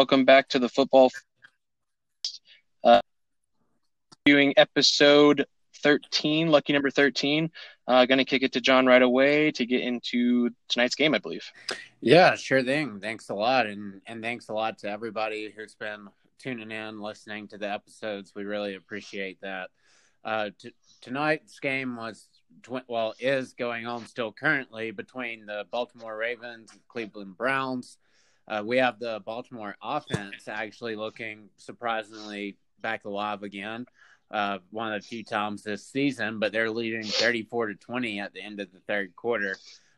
Welcome back to the football. Uh, viewing episode 13, lucky number 13. Uh, going to kick it to John right away to get into tonight's game, I believe. Yeah, sure thing. Thanks a lot, and and thanks a lot to everybody who's been tuning in, listening to the episodes. We really appreciate that. Uh, t- tonight's game was tw- well is going on still currently between the Baltimore Ravens and Cleveland Browns. Uh, we have the Baltimore offense actually looking surprisingly back alive again. Uh, one of the few times this season, but they're leading 34 to 20 at the end of the third quarter.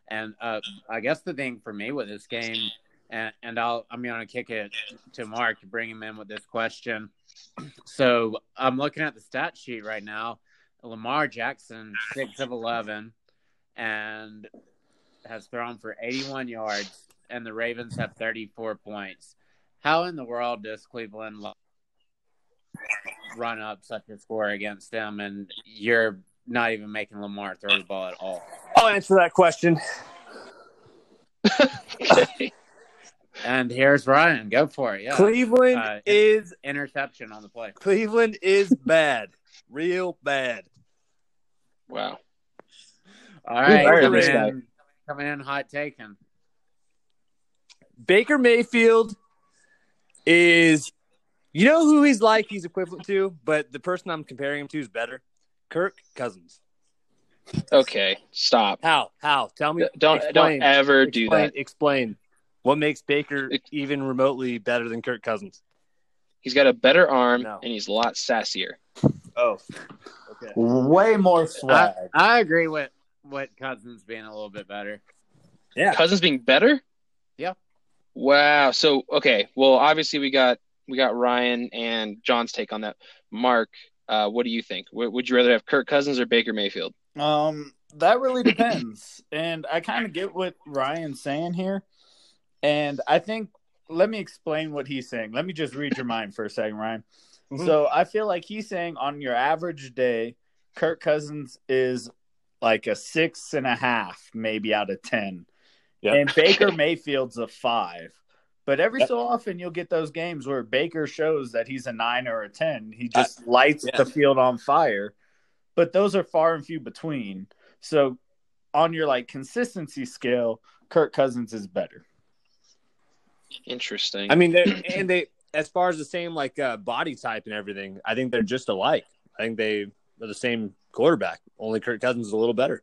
And uh, I guess the thing for me with this game, and, and I'll I'm going to kick it to Mark to bring him in with this question. So I'm looking at the stat sheet right now. Lamar Jackson, six of 11, and has thrown for 81 yards, and the Ravens have 34 points. How in the world does Cleveland run up such a score against them, and you're not even making Lamar throw the ball at all? I'll answer that question. And here's Ryan. Go for it. Yeah. Cleveland Uh, is Interception on the play. Cleveland is bad, real bad. Wow. All right. Coming in, coming in hot taken. Baker Mayfield is, you know who he's like. He's equivalent to, but the person I'm comparing him to is better. Kirk Cousins. Okay. Stop. How? How? Tell me. Don't explain, don't ever do that. Explain. What makes Baker even remotely better than Kirk Cousins? He's got a better arm No. and he's a lot sassier. Oh, okay. Way more I, swag. I agree with with Cousins being a little bit better. Yeah. Cousins being better? Yeah. Wow. So okay. Well, obviously we got we got Ryan and John's take on that. Mark, uh, what do you think? W- would you rather have Kirk Cousins or Baker Mayfield? Um, that really depends. and I kind of get what Ryan's saying here. And I think let me explain what he's saying. Let me just read your mind for a second, Ryan. Mhm. So I feel like he's saying on your average day, Kirk Cousins is like a six and a half, maybe out of ten. Yeah. And Baker Mayfield's a five. But every Yep. so often you'll get those games where Baker shows that he's a nine or a ten. He just lights yeah. the field on fire. But those are far and few between. So on your like consistency scale, Kirk Cousins is better. Interesting. I mean, and they as far as the same like uh, body type and everything, I think they're just alike. I think they are the same quarterback. Only Kirk Cousins is a little better.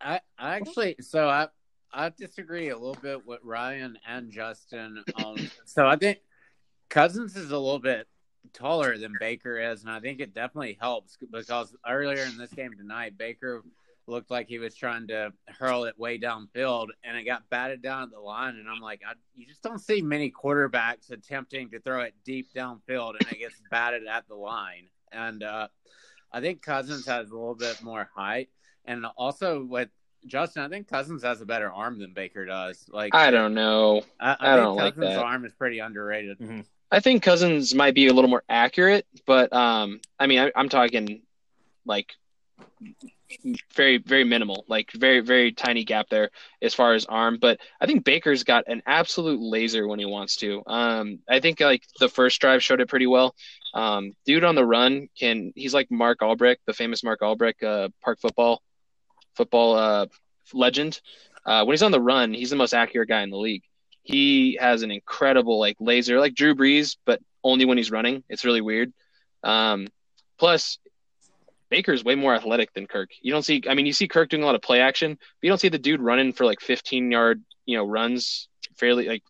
I, I actually so I I disagree a little bit with Ryan and Justin. Um, so I think Cousins is a little bit taller than Baker is, and I think it definitely helps because earlier in this game tonight, Baker looked like he was trying to hurl it way downfield, and it got batted down at the line. And I'm like, I, you just don't see many quarterbacks attempting to throw it deep downfield, and it gets batted at the line. And uh, I think Cousins has a little bit more height, and also with Justin, I think Cousins has a better arm than Baker does. Like I don't know. I, I, I think don't like Cousins' that. arm is pretty underrated. I think Cousins might be a little more accurate, but um, I mean, I, I'm talking like very, very minimal, like very, very tiny gap there as far as arm. But I think Baker's got an absolute laser when he wants to. Um, I think like the first drive showed it pretty well. Um, dude on the run can he's like Mark Albrecht, the famous Mark Albrecht, uh, park football, football uh, legend. Uh, when he's on the run, he's the most accurate guy in the league he has an incredible like laser, like Drew Brees, but only when he's running. It's really weird. Um, plus, Baker's way more athletic than Kirk. You don't see, I mean, you see Kirk doing a lot of play action, but you don't see the dude running for like 15 yard, you know, runs fairly like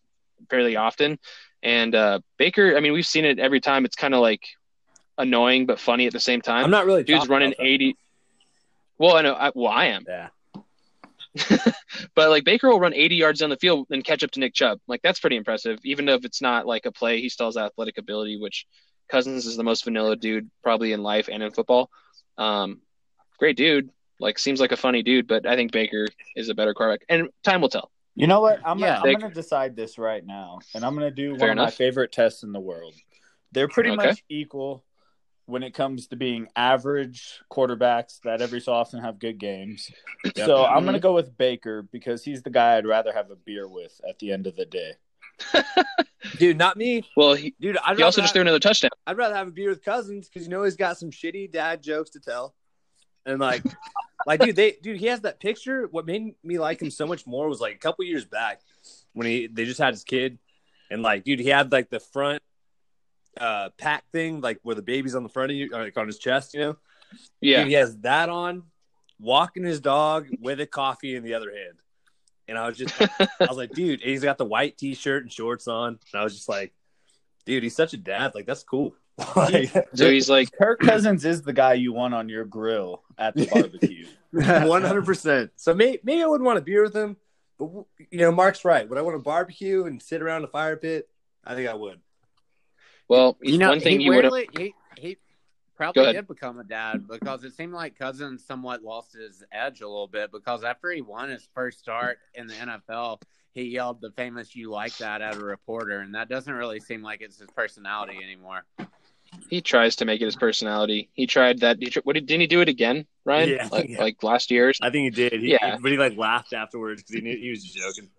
fairly often. And uh, Baker, I mean, we've seen it every time. It's kind of like annoying but funny at the same time. I'm not really Dude's running about that. 80. Well, I know. I, well, I am. Yeah. but like Baker will run 80 yards down the field and catch up to Nick Chubb. Like that's pretty impressive. Even if it's not like a play, he still has athletic ability, which Cousins is the most vanilla dude probably in life and in football. Um, great dude. Like seems like a funny dude, but I think Baker is a better quarterback, and time will tell. You know what? I'm Yeah. gonna, I'm gonna decide this right now, and I'm gonna do one Fair of my favorite tests in the world. They're pretty Okay. much equal when it comes to being average quarterbacks that every so often have good games. So I'm Mhm. gonna go with Baker because he's the guy I'd rather have a beer with at the end of the day. Dude, not me. Well, he, Dude, I'd he also rather just threw another touchdown. I'd rather have a beer with Cousins because you know he's got some shitty dad jokes to tell. And like, like, dude, they, dude, he has that picture. What made me like him so much more was like a couple years back when he they just had his kid, and like, dude, he had like the front uh pack thing, like where the baby's on the front of you, like on his chest, you know. Yeah. Dude, he has that on, walking his dog with a coffee in the other hand. And I was just, I was like, dude, and he's got the white t-shirt and shorts on. And I was just like, dude, he's such a dad. Like, that's cool. like, So he's like, Kirk Cousins is the guy you want on your grill at the barbecue. one hundred percent. So maybe, maybe I wouldn't want a beer with him, but you know, Mark's right. Would I want to barbecue and sit around a fire pit? I think I would. Well, You know, one thing he you would have. He, he probably did become a dad because it seemed like Cousins somewhat lost his edge a little bit because after he won his first start in the NFL, he yelled the famous "You like that" at a reporter, and that doesn't really seem like it's his personality anymore. He tries to make it his personality. He tried that. He what did, didn't he do it again, Ryan? Yeah, like, yeah. like last year's. I think he did. He, Yeah. but he like laughed afterwards because he knew he was joking.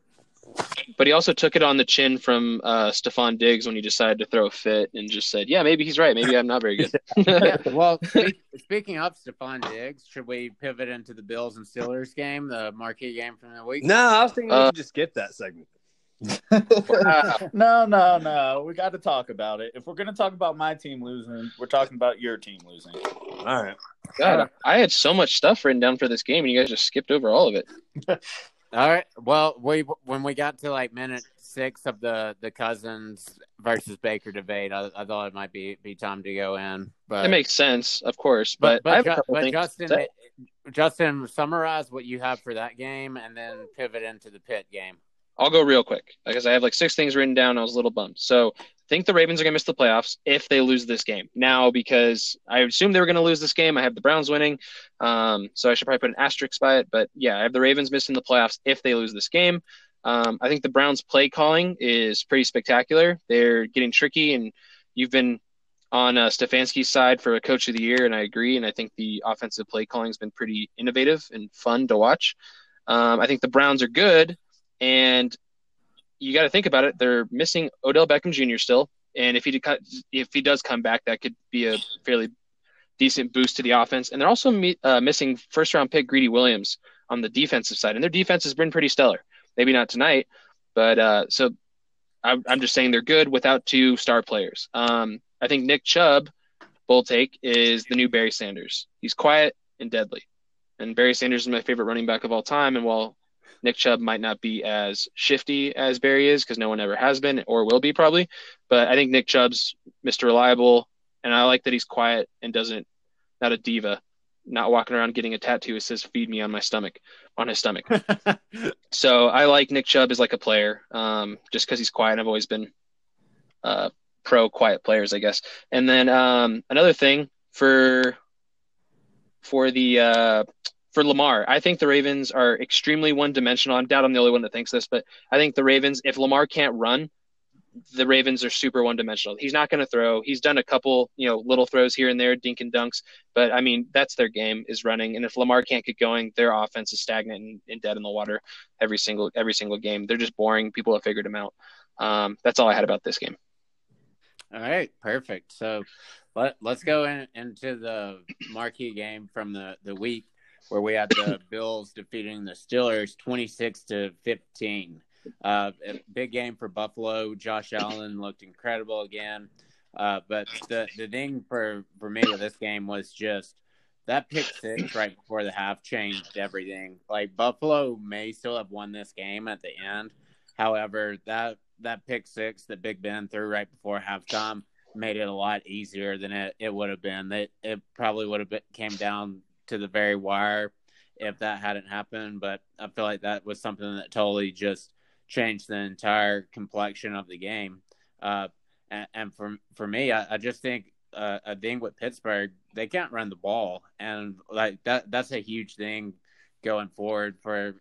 But he also took it on the chin from uh, Stefon Diggs when he decided to throw a fit and just said, "Yeah, maybe he's right. Maybe I'm not very good." yeah, well, speak, speaking of Stefon Diggs, should we pivot into the Bills and Steelers game, the marquee game from the week? No, I was thinking we Uh, should just skip that segment. no, no, no. We got to talk about it. If we're going to talk about my team losing, we're talking about your team losing. All right. God, I had so much stuff written down for this game, and you guys just skipped over all of it. All right. Well, we when we got to like minute six of the the Cousins versus Baker debate, I, I thought it might be be time to go in. But It makes sense, of course, but, but Ju- but Justin. Justin, summarize what you have for that game, and then pivot into the pit game. I'll go real quick because I have like six things written down. I was a little bummed. So think the Ravens are going to miss the playoffs if they lose this game. Now, because I assumed they were going to lose this game, I have the Browns winning. Um, so I should probably put an asterisk by it. But yeah, I have the Ravens missing the playoffs if they lose this game. Um, I think the Browns' play calling is pretty spectacular. They're getting tricky, and you've been on uh, Stefanski's side for a coach of the year, and I agree. And I think the offensive play calling has been pretty innovative and fun to watch. Um, I think the Browns are good, and you got to think about it. They're missing Odell Beckham Jr. still, and if he did, if he does come back, that could be a fairly decent boost to the offense. And they're also mi- uh, missing first round pick Greedy Williams on the defensive side, and their defense has been pretty stellar. Maybe not tonight, but uh, so I'm, I'm just saying they're good without two star players. Um, I think Nick Chubb, bold take, is the new Barry Sanders. He's quiet and deadly, and Barry Sanders is my favorite running back of all time. And while Nick Chubb might not be as shifty as Barry is because no one ever has been or will be probably, but I think Nick Chubb's Mr. Reliable, and I like that he's quiet and doesn't not a diva, not walking around getting a tattoo that says "Feed me" on my stomach on his stomach. so I like Nick Chubb as like a player, um, just because he's quiet. I've always been uh, pro quiet players, I guess. And then um, another thing for for the uh, for Lamar, I think the Ravens are extremely one dimensional. I doubt I'm the only one that thinks this, but I think the Ravens, if Lamar can't run, the Ravens are super one dimensional. He's not going to throw. He's done a couple, you know, little throws here and there, dink and dunks, but I mean, that's their game is running. And if Lamar can't get going, their offense is stagnant and, and dead in the water every single every single game. They're just boring. People have figured them out. Um, that's all I had about this game. All right, perfect. So let let's go in, into the marquee game from the the week where we had the Bills defeating the Steelers twenty six to fifteen. Uh, a big game for Buffalo. Josh Allen looked incredible again. Uh, but the the thing for for me with this game was just that pick six right before the half changed everything. Like Buffalo may still have won this game at the end. However, that that pick six that Big Ben threw right before halftime made it a lot easier than it, it would have been. It, it probably would have been, came down to the very wire if that hadn't happened. But I feel like that was something that totally just changed the entire complexion of the game. Uh, and, and for for me, I, I just think uh, a thing with Pittsburgh, they can't run the ball, and like that that's a huge thing going forward for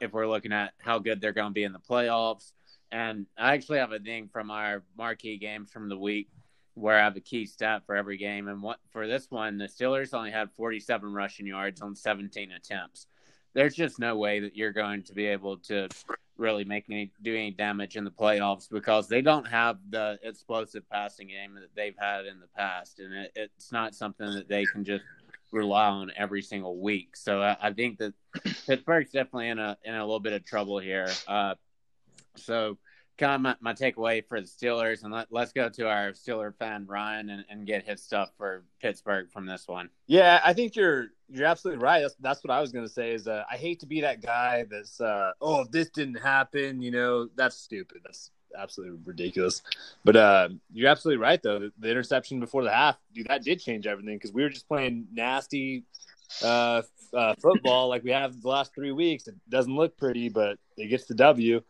if we're looking at how good they're going to be in the playoffs. And I actually have a thing from our marquee games from the week where I have a key stat for every game. And what for this one, the Steelers only had 47 rushing yards on 17 attempts. There's just no way that you're going to be able to really make any do any damage in the playoffs because they don't have the explosive passing game that they've had in the past, and it, it's not something that they can just rely on every single week. So I, I think that Pittsburgh's definitely in a in a little bit of trouble here. Uh, so kind of my, my, takeaway for the Steelers, and let, us go to our Steeler fan Ryan and, and, get his stuff for Pittsburgh from this one. Yeah, I think you're you're absolutely right. That's that's what I was going to say. Is uh, I hate to be that guy that's uh, oh if this didn't happen, you know that's stupid. That's absolutely ridiculous. But uh, you're absolutely right though. The, the, interception before the half, dude, that did change everything because we were just playing nasty uh, uh, football like we have the last three weeks. It doesn't look pretty, but it gets the W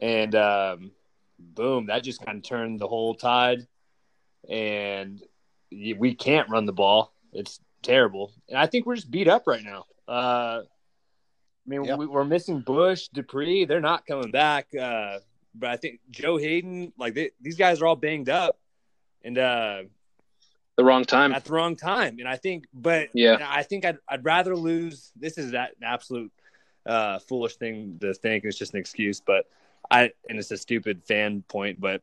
and um, boom, that just kind of turned the whole tide. And we can't run the ball. It's terrible, and I think we're just beat up right now. Uh, I mean, yep. we, are missing Bush, Dupree. They're not coming back. Uh, but I think Joe Haden, like they, these guys are all banged up, and uh, the wrong time at the wrong time. And I think, but yeah, I think I'd, I'd rather lose. This is that absolute uh, foolish thing to think. It's just an excuse, but I and it's a stupid fan point, but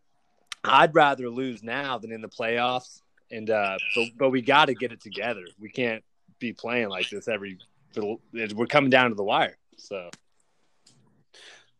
I'd rather lose now than in the playoffs. And uh, but but we got to get it together. We can't be playing like this every. We're coming down to the wire. So,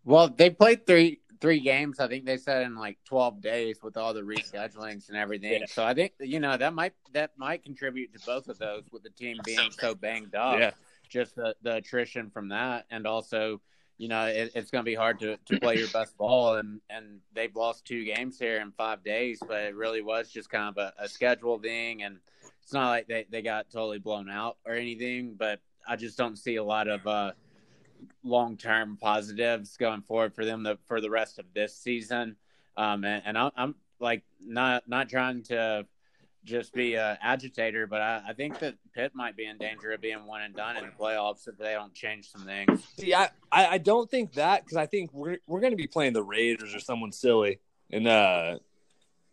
well, they played three three games. I think they said in like twelve days with all the reschedulings and everything. Yeah. So I think you know that might that might contribute to both of those with the team being so banged up. Yeah, just the the attrition from that, and also you know it, it's going to be hard to, to play your best ball and and they've lost two games here in five days but it really was just kind of a, a schedule thing and it's not like they, they got totally blown out or anything but i just don't see a lot of uh, long-term positives going forward for them the, for the rest of this season. Um, and, and I'm like not not trying to just be an agitator, but I, I, think that Pitt might be in danger of being one and done in the playoffs if they don't change some things. See, I, I don't think that because I think we're we're going to be playing the Raiders or someone silly, and uh,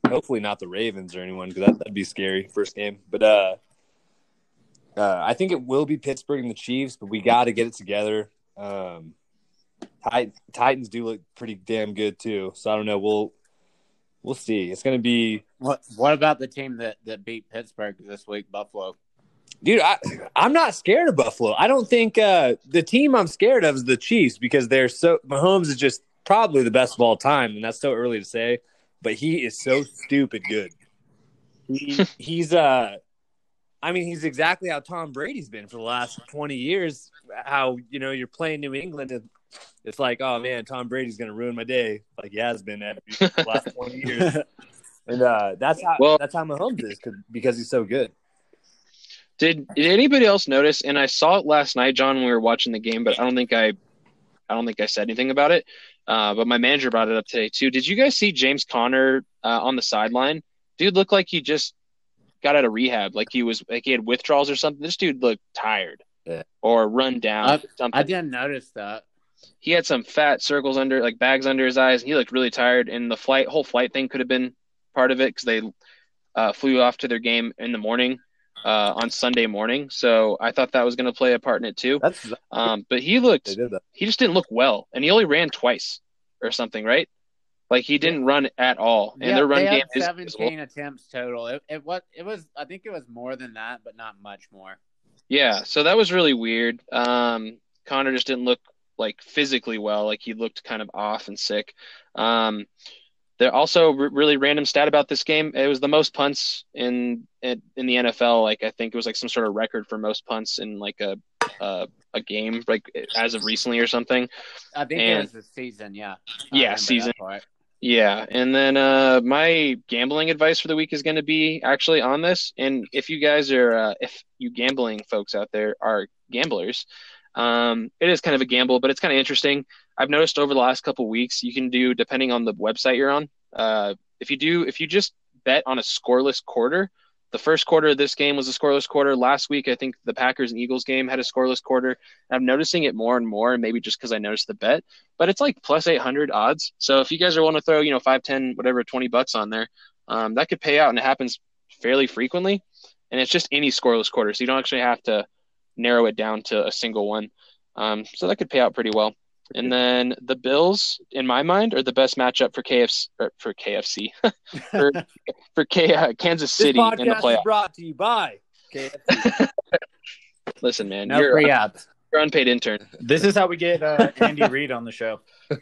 hopefully not the Ravens or anyone because that, that'd be scary first game. But uh, uh, I think it will be Pittsburgh and the Chiefs, but we got to get it together. Um, Titans do look pretty damn good too, so I don't know. We'll we'll see. It's going to be. What What about the team that that beat Pittsburgh this week, Buffalo? Dude, I, I'm not scared of Buffalo. I don't think uh, the team I'm scared of is the Chiefs because they're so. Mahomes is just probably the best of all time, and that's so early to say. But he is so stupid good. He, he's uh, I mean, he's exactly how Tom Brady's been for the last 20 years. How you know you're playing New England and it's like, oh man, Tom Brady's going to ruin my day, like he has been at the last twenty years. And uh, that's how well, that's how Mahomes is because he's so good. Did did anybody else notice? And I saw it last night, John, when we were watching the game, but I don't think I, I don't think I said anything about it. Uh, but my manager brought it up today too. Did you guys see James Conner uh, on the sideline? Dude looked like he just got out of rehab, like he was like he had withdrawals or something. This dude looked tired yeah. or run down. I, I didn't notice that he had some fat circles under, like bags under his eyes, and he looked really tired. And the flight, whole flight thing could have been part of it because they uh, flew off to their game in the morning uh, on Sunday morning. So I thought that was going to play a part in it too. That's um, but he looked, he just didn't look well, and he only ran twice or something, right? Like he didn't run at all, and yeah, their run game is seventeen attempts total. It, it was it was I think it was more than that, but not much more. Yeah, so that was really weird. Um, Conner just didn't look like physically well. Like he looked kind of off and sick. Um, there also r- really random stat about this game. It was the most punts in, in, in the NFL. Like I think it was like some sort of record for most punts in like a a, a game like as of recently or something. I think and, it was the season. Yeah. yeah, season. Yeah, and then uh, my gambling advice for the week is going to be actually on this. And if you guys are, uh, if you gambling folks out there are gamblers, um, it is kind of a gamble, but it's kind of interesting. I've noticed over the last couple weeks, you can do depending on the website you're on. Uh, if you do, if you just bet on a scoreless quarter, the first quarter of this game was a scoreless quarter. Last week, I think the Packers and Eagles game had a scoreless quarter. I'm noticing it more and more, and maybe just because I noticed the bet, but it's like plus 800 odds. So if you guys are want to throw, you know, five, ten, whatever, 20 bucks on there, um, that could pay out, and it happens fairly frequently. And it's just any scoreless quarter, so you don't actually have to narrow it down to a single one. Um, so that could pay out pretty well. And then the Bills, in my mind, are the best matchup for KFC for KFC for, for K, uh, Kansas City this in the is playoffs. brought to you by KFC. Listen, man, No you're, free ads. You're unpaid intern. This is how we get uh, Andy Reid on the show.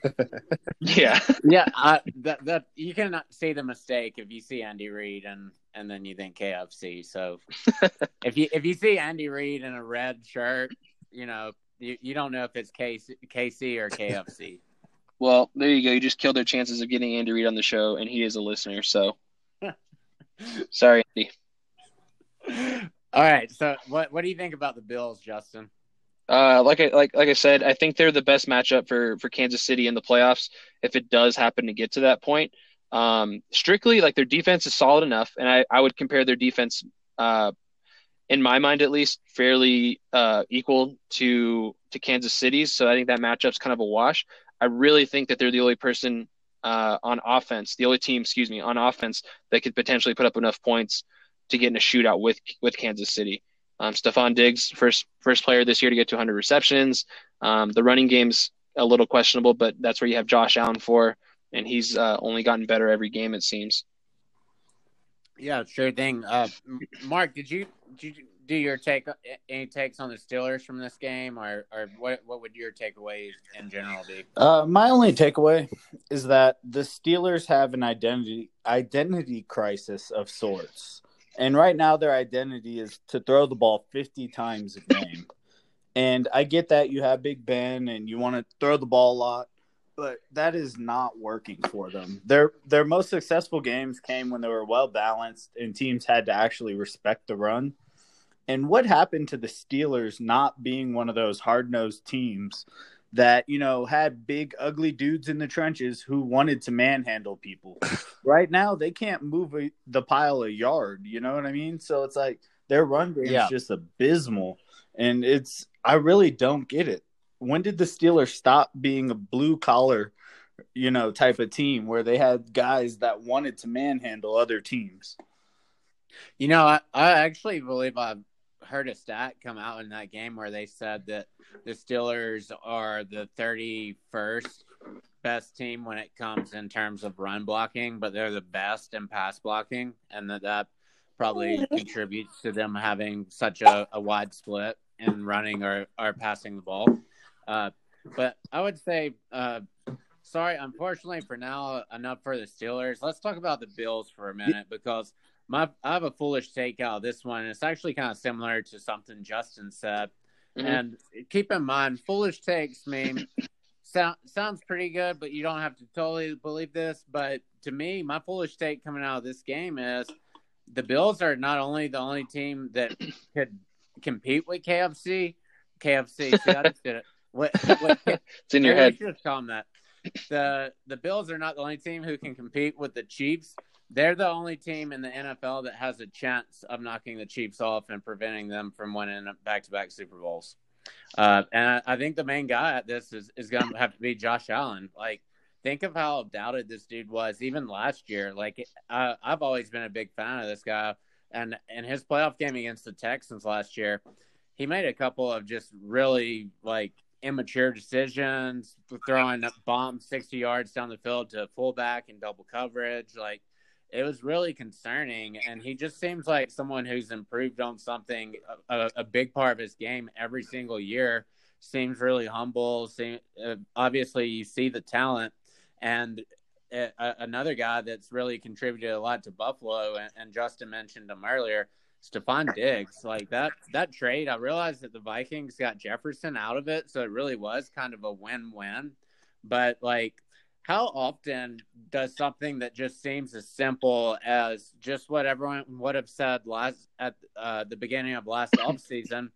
Yeah, Yeah, I, that that you cannot see the mistake if you see Andy Reid and and then you think KFC. So if you if you see Andy Reid in a red shirt, you know you, you don't know if it's KC, KC or KFC. well, there you go. You just killed their chances of getting Andy Reid on the show, and he is a listener. So sorry, Andy. All right, so what what do you think about the Bills, Justin? Uh, like I like like I said, I think they're the best matchup for for Kansas City in the playoffs if it does happen to get to that point. Um, strictly, like their defense is solid enough, and I I would compare their defense, uh, in my mind at least, fairly uh equal to to Kansas City's. So I think that matchup's kind of a wash. I really think that they're the only person uh on offense, the only team, excuse me, on offense that could potentially put up enough points to get in a shootout with with Kansas City. Um, Stefon Diggs, first first player this year to get to 100 receptions. Um, the running game's a little questionable, but that's where you have Josh Allen for, and he's uh, only gotten better every game it seems. Yeah, sure thing. Uh, Mark, did you did you do your take any takes on the Steelers from this game, or or what what would your takeaways in general be? Uh, my only takeaway is that the Steelers have an identity identity crisis of sorts, and right now their identity is to throw the ball fifty times a game. And I get that you have Big Ben and you want to throw the ball a lot, but that is not working for them. Their their most successful games came when they were well balanced and teams had to actually respect the run. And what happened to the Steelers not being one of those hard nosed teams that, you know, had big, ugly dudes in the trenches who wanted to manhandle people? right now, they can't move a, the pile a yard. You know what I mean? So it's like their run game Yeah. is just abysmal. And it's, I really don't get it. When did the Steelers stop being a blue collar, you know, type of team where they had guys that wanted to manhandle other teams? You know, I, I actually believe I've heard a stat come out in that game where they said that the Steelers are the 31st best team when it comes in terms of run blocking, but they're the best in pass blocking, and that that probably contributes to them having such a, a wide split in running or, or passing the ball. Uh, but I would say, uh, sorry, unfortunately for now, enough for the Steelers. Let's talk about the Bills for a minute because my I have a foolish take out of this one. It's actually kind of similar to something Justin said. Mhm. And keep in mind, foolish takes mean sound, sounds pretty good, but you don't have to totally believe this. But to me, my foolish take coming out of this game is the Bills are not only the only team that could compete with KFC. KFC, see, I just did it. What, what, It's in your head. should have them that. The the Bills are not the only team who can compete with the Chiefs. They're the only team in the NFL that has a chance of knocking the Chiefs off and preventing them from winning back to back Super Bowls. Uh, and I, I think the main guy at this is, is going to have to be Josh Allen. Like, think of how doubted this dude was even last year. Like, I, I've always been a big fan of this guy. And in his playoff game against the Texans last year, he made a couple of just really like immature decisions, throwing bombs 60 yards down the field to fullback in double coverage. Like, it was really concerning. And he just seems like someone who's improved on something, a, a big part of his game every single year. Seems really humble. Seem, uh, obviously, you see the talent. And uh, another guy that's really contributed a lot to Buffalo, and, and Justin mentioned him earlier, Stefon Diggs. Like that that trade, I realized that the Vikings got Jefferson out of it, so it really was kind of a win-win. But like how often does something that just seems as simple as just what everyone would have said last at uh, the beginning of last offseason,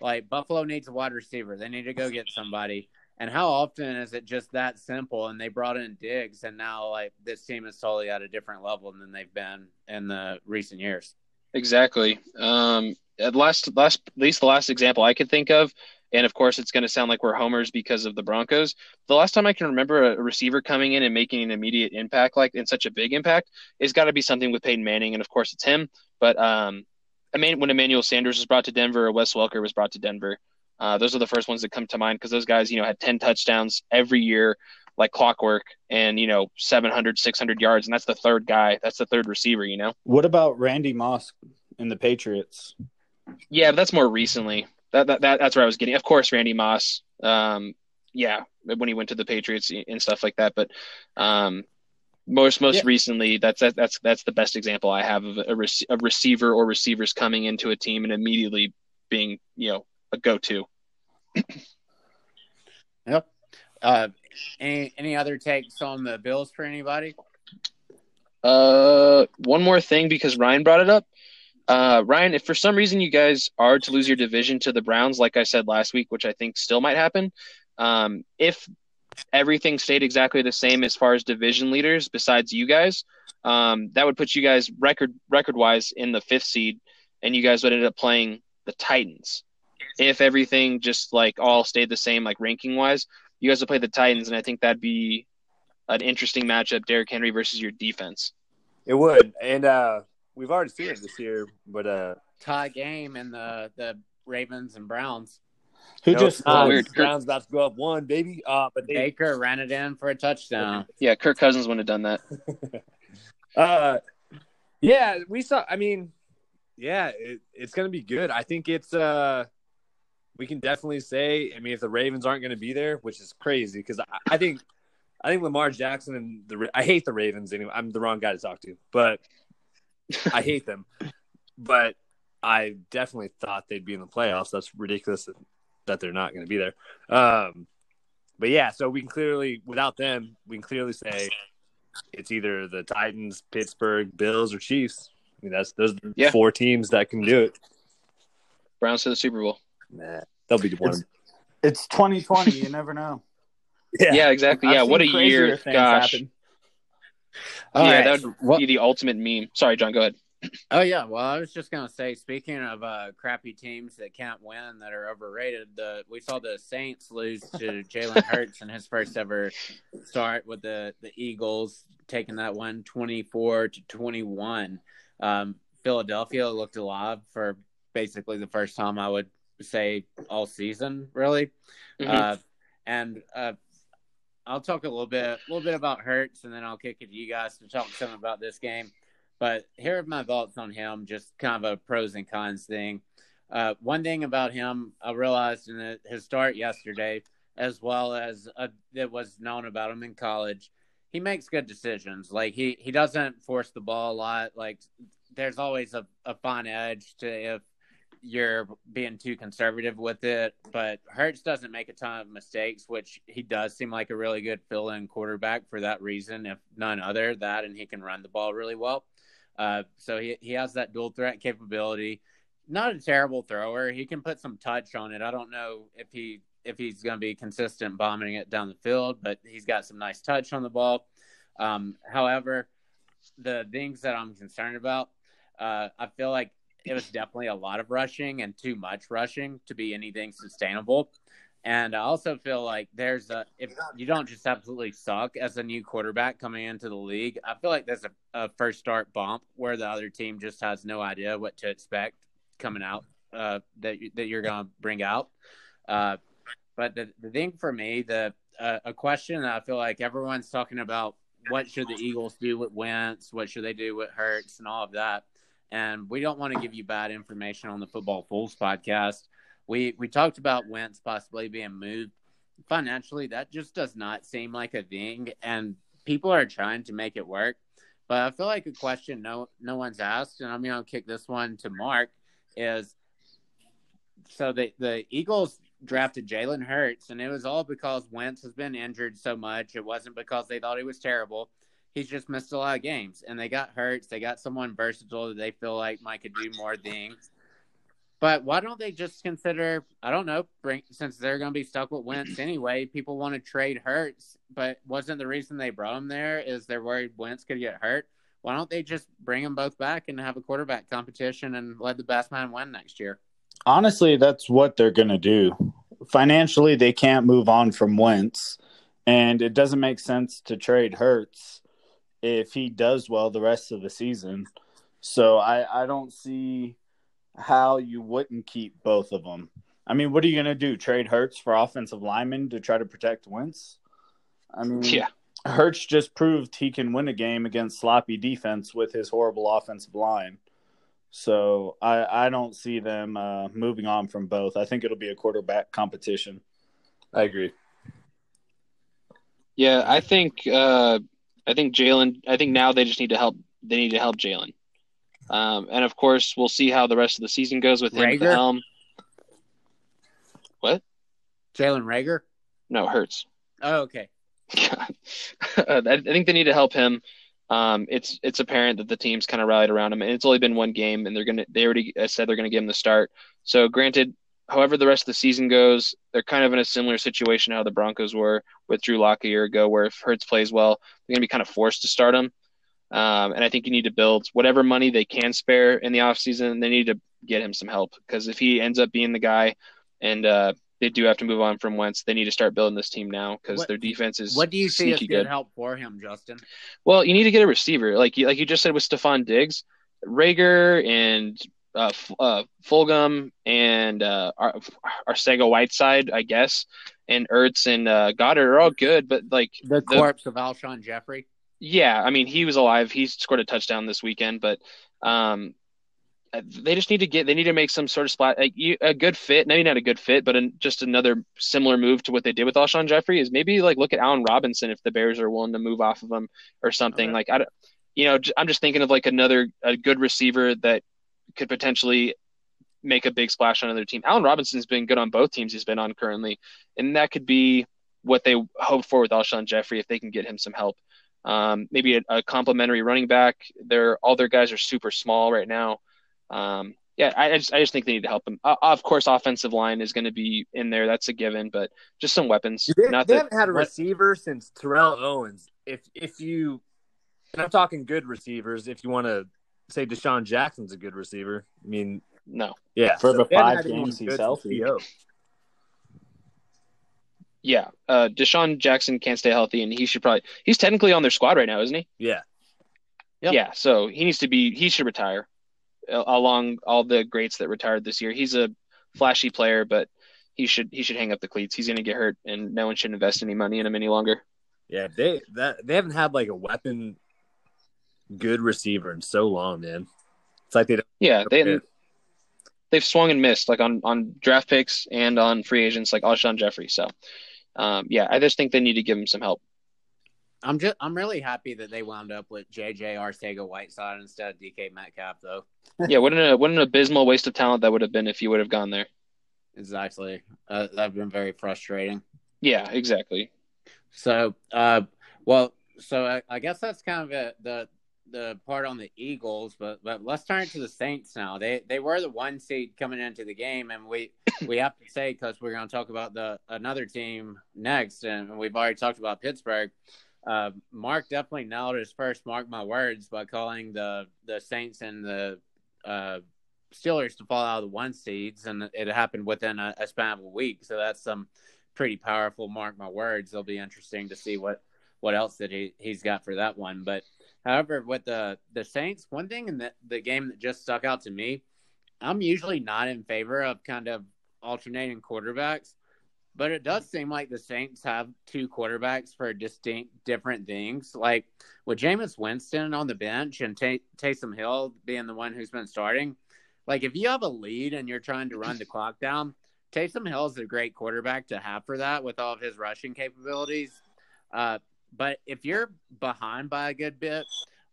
like Buffalo needs a wide receiver. They need to go get somebody. And how often is it just that simple? And they brought in Diggs, and now like this team is totally at a different level than they've been in the recent years. Exactly. Um, at last, last, at least the last example I could think of, and of course, it's going to sound like we're homers because of the Broncos. The last time I can remember a receiver coming in and making an immediate impact, like in such a big impact, it's got to be something with Peyton Manning, and of course, it's him. But um, I mean, when Emmanuel Sanders was brought to Denver, or Wes Welker was brought to Denver, Uh, those are the first ones that come to mind because those guys, you know, had 10 touchdowns every year, like clockwork, and, you know, 700, 600 yards. And that's the third guy. That's the third receiver, you know? What about Randy Moss in the Patriots? Yeah, but that's more recently. That, that, that That's where I was getting. Of course, Randy Moss. Um, yeah, when he went to the Patriots and stuff like that. But um, most most Yeah. recently, that's that, that's that's the best example I have of a, rec- a receiver or receivers coming into a team and immediately being you know a go to. Uh, any any other takes on the Bills for anybody? Uh, one more thing because Ryan brought it up. Uh, Ryan, if for some reason you guys are to lose your division to the Browns, like I said last week, which I think still might happen, um, if everything stayed exactly the same as far as division leaders, besides you guys, um, that would put you guys record record wise in the fifth seed, and you guys would end up playing the Titans. If everything just like all stayed the same, like ranking wise, you guys would play the Titans, and I think that'd be an interesting matchup, Derrick Henry versus your defense. It would, and uh, we've already seen it this year. But uh, Tie game in the the Ravens and Browns. Who no, just it's not. weird. Browns about to go up one, baby. Uh, but they, Baker ran it in for a touchdown. Yeah, Kirk Cousins wouldn't have done that. Uh, yeah, we saw. I mean, yeah, it, it's going to be good. I think it's. uh We can definitely say. I mean, if the Ravens aren't going to be there, which is crazy, because I, I think, I think Lamar Jackson and the I hate the Ravens anyway. I'm the wrong guy to talk to, but I hate them. But I definitely thought they'd be in the playoffs. That's ridiculous that, that they're not going to be there. Um, but yeah, so we can clearly, without them, we can clearly say it's either the Titans, Pittsburgh, Bills, or Chiefs. I mean, that's those are Yeah. four teams that can do it. Browns to the Super Bowl. Nah, they'll be one. of them. It's 2020. You never know. Yeah, exactly. Yeah, I've what a year. Gosh. happen. All yeah, right. that would Well- be the ultimate meme. Sorry, John, go ahead. Oh yeah, well I was just gonna say, speaking of uh, crappy teams that can't win that are overrated, the we saw the Saints lose to Jalen Hurts in his first ever start with the the Eagles taking that one 24 to 21. Um, Philadelphia looked alive for basically the first time I would say all season, really. Mhm. Uh, and uh, I'll talk a little bit, a little bit about Hurts, and then I'll kick it to you guys to talk some about this game. But here are my thoughts on him, just kind of a pros and cons thing. Uh, one thing about him, I realized in the, his start yesterday, as well as uh, that was known about him in college, he makes good decisions. Like he he doesn't force the ball a lot. Like there's always a, a fine edge to if you're being too conservative with it. But Hurts doesn't make a ton of mistakes, which he does seem like a really good fill-in quarterback for that reason, if none other. That and he can run the ball really well. Uh, so he he has that dual threat capability. Not a terrible thrower. He can put some touch on it. I don't know if he if he's going to be consistent bombing it down the field, but he's got some nice touch on the ball. Um, however, the things that I'm concerned about, uh, I feel like it was definitely a lot of rushing and too much rushing to be anything sustainable. And I also feel like there's a if you don't just absolutely suck as a new quarterback coming into the league, I feel like there's a, a first start bump where the other team just has no idea what to expect coming out uh, that that you're going to bring out. Uh, but the, the thing for me, the uh, a question I feel like everyone's talking about: what should the Eagles do with Wentz? What should they do with Hurts and all of that? And we don't want to give you bad information on the Football Foolz podcast. We we talked about Wentz possibly being moved financially. That just does not seem like a thing, and people are trying to make it work. But I feel like a question no no one's asked, and I'm to kick this one to Mark is so the the Eagles drafted Jalen Hurts, and it was all because Wentz has been injured so much. It wasn't because they thought he was terrible. He's just missed a lot of games, and they got Hurts. They got someone versatile that they feel like might could do more things. But why don't they just consider? I don't know. Bring since they're going to be stuck with Wentz anyway. People want to trade Hurts, but wasn't the reason they brought him there is they're worried Wentz could get hurt. Why don't they just bring them both back and have a quarterback competition and let the best man win next year? Honestly, that's what they're going to do. Financially, they can't move on from Wentz, and it doesn't make sense to trade Hurts if he does well the rest of the season. So I, I don't see how you wouldn't keep both of them. I mean, what are you going to do? Trade Hurts for offensive linemen to try to protect Wentz? I mean, Yeah. Hurts just proved he can win a game against sloppy defense with his horrible offensive line. So I, I don't see them uh, moving on from both. I think it'll be a quarterback competition. I agree. Yeah, I think uh, I think Jalen. I think now they just need to help. They need to help Jalen. Um, and of course, we'll see how the rest of the season goes with him at the helm. What? Jalen Reagor. No, Hurts. Oh, okay. God. I think they need to help him. Um, it's it's apparent that the team's kind of rallied around him, and it's only been one game, and they're gonna they already said they're gonna give him the start. So, granted, however the rest of the season goes, they're kind of in a similar situation how the Broncos were with Drew Lock a year ago, where if Hurts plays well, they're gonna be kind of forced to start him. Um, and I think you need to build whatever money they can spare in the offseason. They need to get him some help because if he ends up being the guy, and uh, they do have to move on from Wentz, they need to start building this team now because their defense is What do you see as good. help for him, Justin? Well, you need to get a receiver, like you, like you just said with Stefon Diggs, Reagor, and uh, F- uh, Fulgham, and uh, Ar- Arcega Whiteside, I guess, and Ertz and uh, Goedert are all good, but like The corpse of Alshon Jeffery. yeah, I mean, he was alive. He scored a touchdown this weekend, but um, they just need to get. They need to make some sort of splat. Like, you, a good fit, maybe not a good fit, but an, just another similar move to what they did with Alshon Jeffery is maybe like look at Allen Robinson if the Bears are willing to move off of him or something. Okay. Like I, don't- you know, I'm just thinking of like another a good receiver that could potentially make a big splash on another team. Allen Robinson's been good on both teams he's been on currently, and that could be what they hope for with Alshon Jeffery if they can get him some help. Um, maybe a, a complimentary running back. They're all their guys are super small right now. Um, yeah, I, I just I just think they need to help him. Uh, of course, offensive line is going to be in there. That's a given, but just some weapons. They, Not they that haven't had a receiver since Terrell Owens. If if you, and I'm talking good receivers. If you want to say DeSean Jackson's a good receiver, I mean, no. yeah, For the five games he's healthy. T.O. Yeah, uh, DeSean Jackson can't stay healthy, and he should probably he's technically on their squad right now, isn't he? Yeah, Yep. Yeah, so he needs to be he should retire uh, along all the greats that retired this year. He's a flashy player, but he should he should hang up the cleats. He's going to get hurt, and no one should invest any money in him any longer. yeah. They that they haven't had like a weapon good receiver in so long, man. It's like they don't. Yeah, they Yeah. they've swung and missed like on on draft picks and on free agents like Alshon Jeffery. So, um, yeah, I just think they need to give him some help. I'm just I'm really happy that they wound up with JJ Arcega Whiteside instead of DK Metcalf though. yeah, what an what an abysmal waste of talent that would have been if you would have gone there. Exactly. Uh, that'd been very frustrating. Yeah, exactly. So, uh, well, so I, I guess that's kind of a, the the part on the Eagles, but but let's turn to the Saints now. They they were the one seed coming into the game, and we we have to say because we're going to talk about the another team next, and we've already talked about Pittsburgh. Uh, Mark definitely nailed his first mark my words by calling the the Saints and the uh, Steelers to fall out of the one seeds, and it happened within a, a span of a week. So that's some pretty powerful. Mark my words. It'll be interesting to see what what else that he he's got for that one. But however, with the the Saints, one thing in the the game that just stuck out to me, I'm usually not in favor of kind of alternating quarterbacks. But it does seem like the Saints have two quarterbacks for distinct different things. Like with Jameis Winston on the bench and Tay- Taysom Hill being the one who's been starting, like if you have a lead and you're trying to run the clock down, Taysom Hill is a great quarterback to have for that with all of his rushing capabilities. Uh, but if you're behind by a good bit,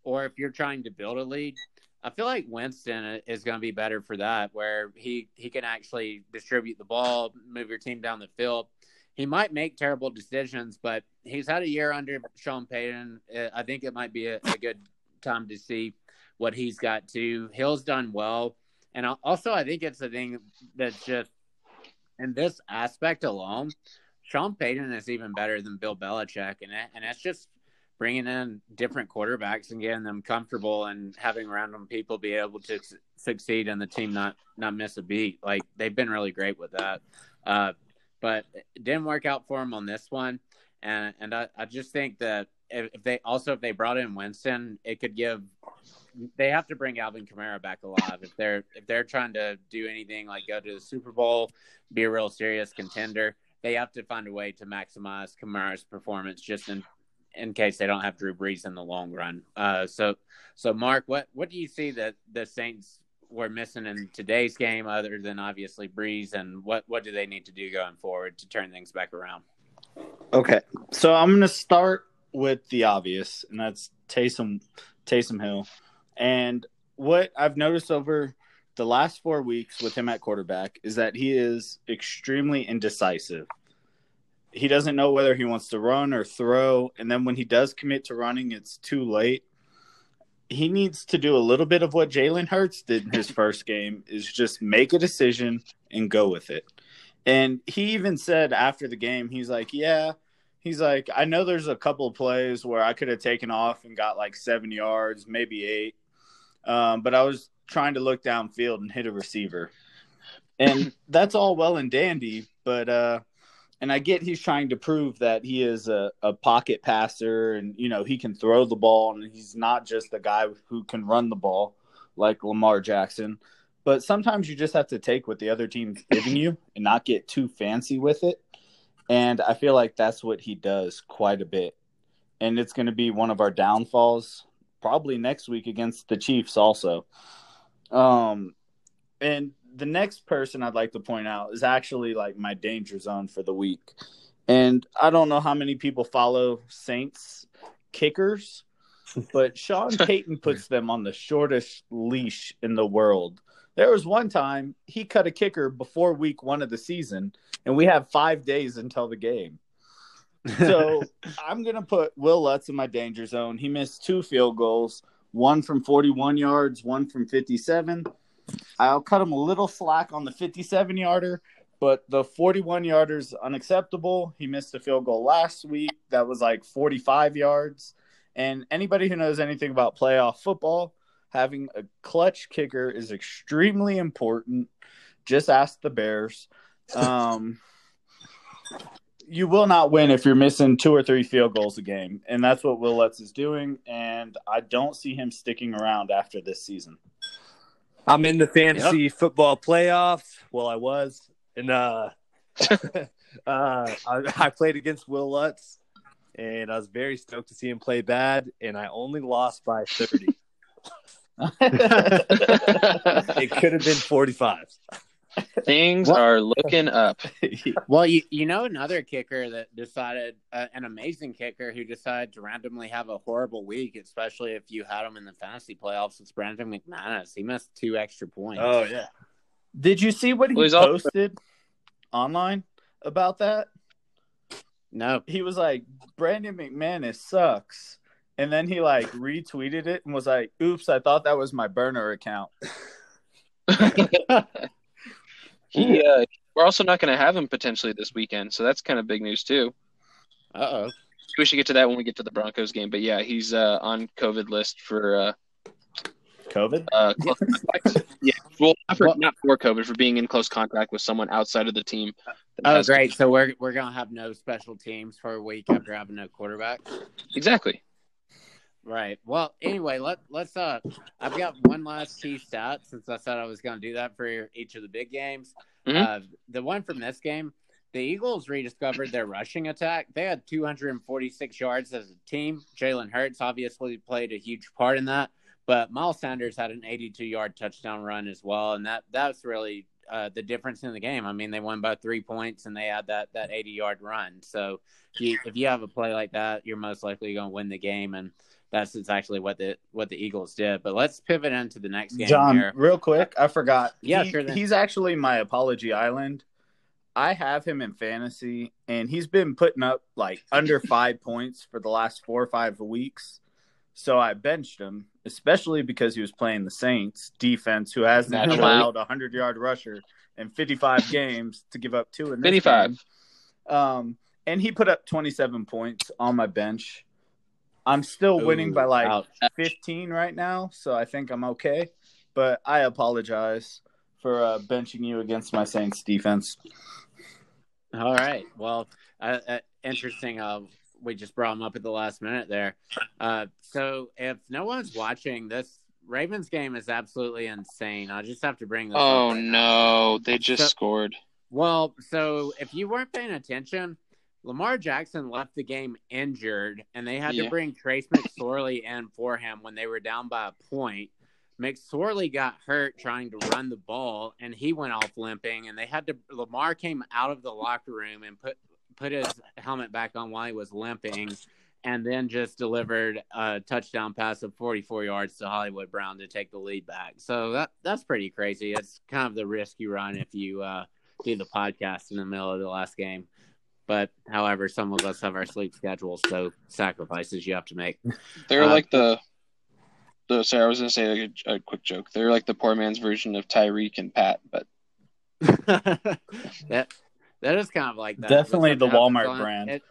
or if you're trying to build a lead, I feel like Winston is going to be better for that, where he he can actually distribute the ball, move your team down the field. He might make terrible decisions, but he's had a year under Sean Payton. Uh, I think it might be a, a good time to see what he's got to. Hill's done well, and also I think it's a thing that's just in this aspect alone. Sean Payton is even better than Bill Belichick, and it, and it's just bringing in different quarterbacks and getting them comfortable and having random people be able to su- succeed and the team not not miss a beat. Like they've been really great with that, uh, but it didn't work out for them on this one. And and I, I just think that if if they also if they brought in Winston, it could give they have to bring Alvin Kamara back alive if they're if they're trying to do anything like go to the Super Bowl, be a real serious contender. They have to find a way to maximize Kamara's performance just in in case they don't have Drew Brees in the long run. Uh, so so Mark, what what do you see that the Saints were missing in today's game other than obviously Brees, and what what do they need to do going forward to turn things back around? Okay, so I'm going to start with the obvious, and that's Taysom Taysom Hill. And what I've noticed over the last four weeks with him at quarterback is that he is extremely indecisive. He doesn't know whether he wants to run or throw, and then when he does commit to running, it's too late. He needs to do a little bit of what Jalen Hurts did in his first game: is just make a decision and go with it. And he even said after the game, he's like, "Yeah, he's like, I know there's a couple of plays where I could have taken off and got like seven yards, maybe eight, um, but I was trying to look downfield and hit a receiver, and that's all well and dandy. But uh, and I get he's trying to prove that he is a, a pocket passer and you know he can throw the ball and he's not just a guy who can run the ball like Lamar Jackson. But sometimes you just have to take what the other team's giving you and not get too fancy with it. And I feel like that's what he does quite a bit. And it's going to be one of our downfalls probably next week against the Chiefs also. Um and the next person I'd like to point out is actually like my danger zone for the week. And I don't know how many people follow Saints kickers, but Sean Payton puts them on the shortest leash in the world. There was one time he cut a kicker before week one of the season, and we have five days until the game. So I'm going to put Will Lutz in my danger zone. He missed two field goals, one from 41 yards, one from 57. I'll cut him a little slack on the 57 yarder, but the 41 yarder is unacceptable. He missed a field goal last week that was like 45 yards. And anybody who knows anything about playoff football, having a clutch kicker is extremely important. Just ask the Bears. Um, you will not win if you're missing two or three field goals a game, and that's what Will Lutz is doing. And I don't see him sticking around after this season. I'm in the fantasy football playoffs. Well, I was, and uh, uh, I, I played against Will Lutz, and I was very stoked to see him play bad, and I only lost by 30. it could have been 45. Things What? are looking up. Well, you you know another kicker that decided uh, an amazing kicker who decided to randomly have a horrible week, especially if you had him in the fantasy playoffs. It's Brandon McManus. He missed two extra points. Oh yeah. Did you see what he Well, he's also- posted online about that? no, He was like, Brandon McManus sucks. And then he like retweeted it and was like, oops, I thought that was my burner account. he, uh, we're also not going to have him potentially this weekend, so that's kind of big news too. uh oh. We should get to that when we get to the Broncos game. But yeah, he's uh, on COVID list for uh, COVID? uh, close contact. Yeah, well, not for, Well- not for COVID, for being in close contact with someone outside of the team. Oh, has- great! So we're we're gonna have no special teams for a week after having no quarterback. Exactly. Right. Well, anyway, let let's uh I've got one last key stat since I said I was going to do that for each of the big games. Mhm. Uh, the one from this game, the Eagles rediscovered their rushing attack. They had 246 yards as a team. Jalen Hurts obviously played a huge part in that, but Miles Sanders had an 82 yard touchdown run as well, and that that's really uh, the difference in the game. I mean, they won by three points and they had that that 80 yard run. So if you, if you have a play like that, you're most likely going to win the game and that's exactly what the what the Eagles did. But let's pivot into the next game John, here. real quick, I forgot. Yeah, He- sure. He's actually my apology island. I have him in fantasy, and he's been putting up like under five points for the last four or five weeks. So I benched him, especially because he was playing the Saints defense, who hasn't Naturally. allowed a hundred yard rusher in fifty five games to give up two in 55. Um, and he put up twenty seven points on my bench. I'm still winning by like Ouch. 15 right now, so I think I'm okay. But I apologize for uh, benching you against my Saints defense. All right. Well, uh, uh, interesting. Uh, we just brought him up at the last minute there. Uh, so if no one's watching this Ravens game is absolutely insane. I just have to bring this. Oh up right now. no, they just So- scored. Well, so if you weren't paying attention, Lamar Jackson left the game injured, and they had Yeah. to bring Trace McSorley in for him when they were down by a point. McSorley got hurt trying to run the ball, and he went off limping. And they had to. Lamar came out of the locker room and put put his helmet back on while he was limping, and then just delivered a touchdown pass of 44 yards to Hollywood Brown to take the lead back. So that that's pretty crazy. It's kind of the risk you run if you uh, do the podcast in the middle of the last game. But however, some of us have our sleep schedules, so sacrifices you have to make. They're Uh, like the the. Sorry, I was gonna say like a, a quick joke. They're like the poor man's version of Tyreek and Pat, but that that is kind of like that. Definitely the Walmart on- brand. It,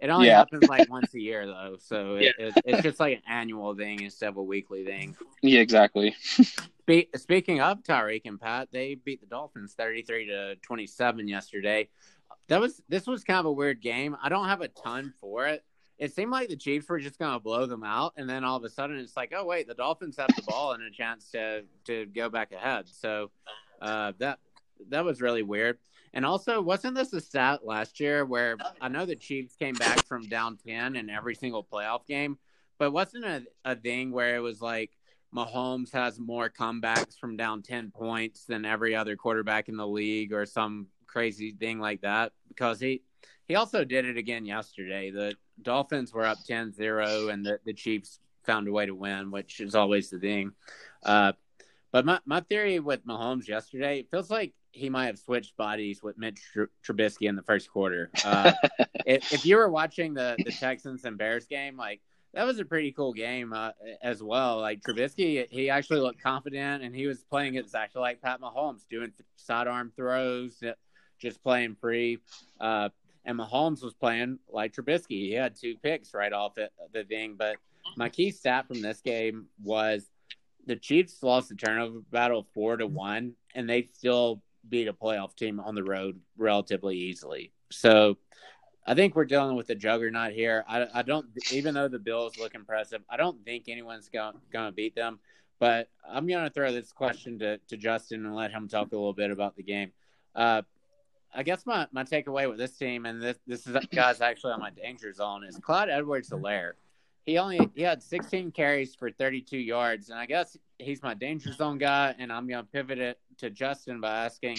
it only Yeah. happens like once a year though, so it, Yeah. it, it's just like an annual thing instead of a weekly thing. yeah, exactly. Spe- speaking of Tyreek and Pat, they beat the Dolphins thirty-three to twenty-seven yesterday. That was this was kind of a weird game. I don't have a ton for it. It seemed like the Chiefs were just going to blow them out, and then all of a sudden it's like, oh wait, the Dolphins have the ball and a chance to to go back ahead. So uh, that that was really weird. And also, wasn't this a stat last year where I know the Chiefs came back from down ten in every single playoff game, but wasn't a, a thing where it was like Mahomes has more comebacks from down 10 points than every other quarterback in the league or some crazy thing like that because he he also did it again yesterday. The Dolphins were up 10-0 and the, the Chiefs found a way to win, which is always the thing. Uh, but my, my theory with Mahomes yesterday, it feels like he might have switched bodies with Mitch Tr- Trubisky in the first quarter. Uh, if, if you were watching the, the Texans and Bears game, like that was a pretty cool game uh, as well. Like Trubisky, he actually looked confident and he was playing exactly like Pat Mahomes, doing sidearm throws, just playing free. Uh, and Mahomes was playing like Trubisky. He had two picks right off the, the thing. But my key stat from this game was the Chiefs lost the turnover battle four to one, and they still beat a playoff team on the road relatively easily. So I think we're dealing with a juggernaut here. I, I don't, even though the Bills look impressive, I don't think anyone's going to beat them. But I'm going to throw this question to, to Justin and let him talk a little bit about the game. Uh, I guess my, my takeaway with this team, and this this is guys actually on my danger zone, is Clyde Edwards-Helaire. He only he had 16 carries for 32 yards, and I guess he's my danger zone guy. And I'm to pivot it to Justin by asking,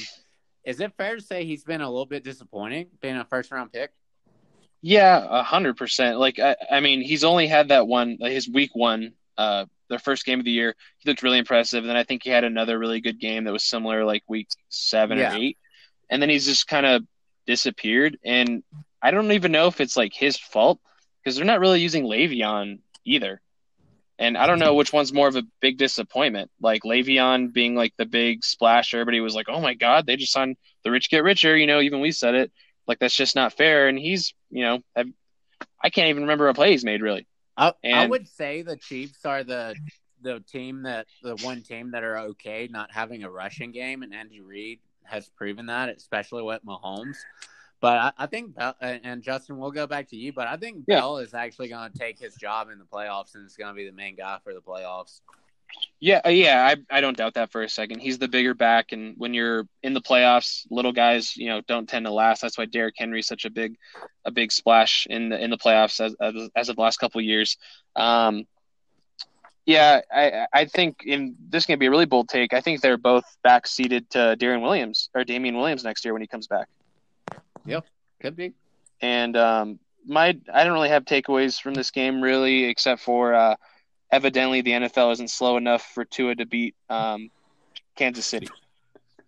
is it fair to say he's been a little bit disappointing being a first round pick? Yeah, a hundred percent. Like I, I mean, he's only had that one, his week one, uh, their first game of the year. He looked really impressive. And then I think he had another really good game that was similar, like week seven Yeah. or eight. And then he's just kind of disappeared. And I don't even know if it's like his fault because they're not really using Le'Veon either. And I don't know which one's more of a big disappointment. Like Le'Veon being like the big splash, everybody was like, "Oh my God, they just signed the rich get richer." You know, even we said it. Like that's just not fair. And he's, you know, have, I can't even remember a play he's made really. I, I would say the Chiefs are the the team that the one team that are okay not having a rushing game, and Andy Reid has proven that, especially with Mahomes. But I, I think, Bell, and Justin, we'll go back to you. But I think Yeah. Bell is actually going to take his job in the playoffs, and it's going to be the main guy for the playoffs. Yeah, uh, yeah, I I don't doubt that for a second. He's the bigger back, and when you're in the playoffs, little guys, you know, don't tend to last. That's why Derrick Henry's such a big, a big splash in the in the playoffs as as, as of the last couple of years. Um, yeah, I I think in this can be a really bold take. I think they're both back seated to Darren Williams or Damien Williams next year when he comes back. Yep, could be. And um, my I don't really have takeaways from this game really, except for uh, evidently the NFL isn't slow enough for Tua to beat um, Kansas City.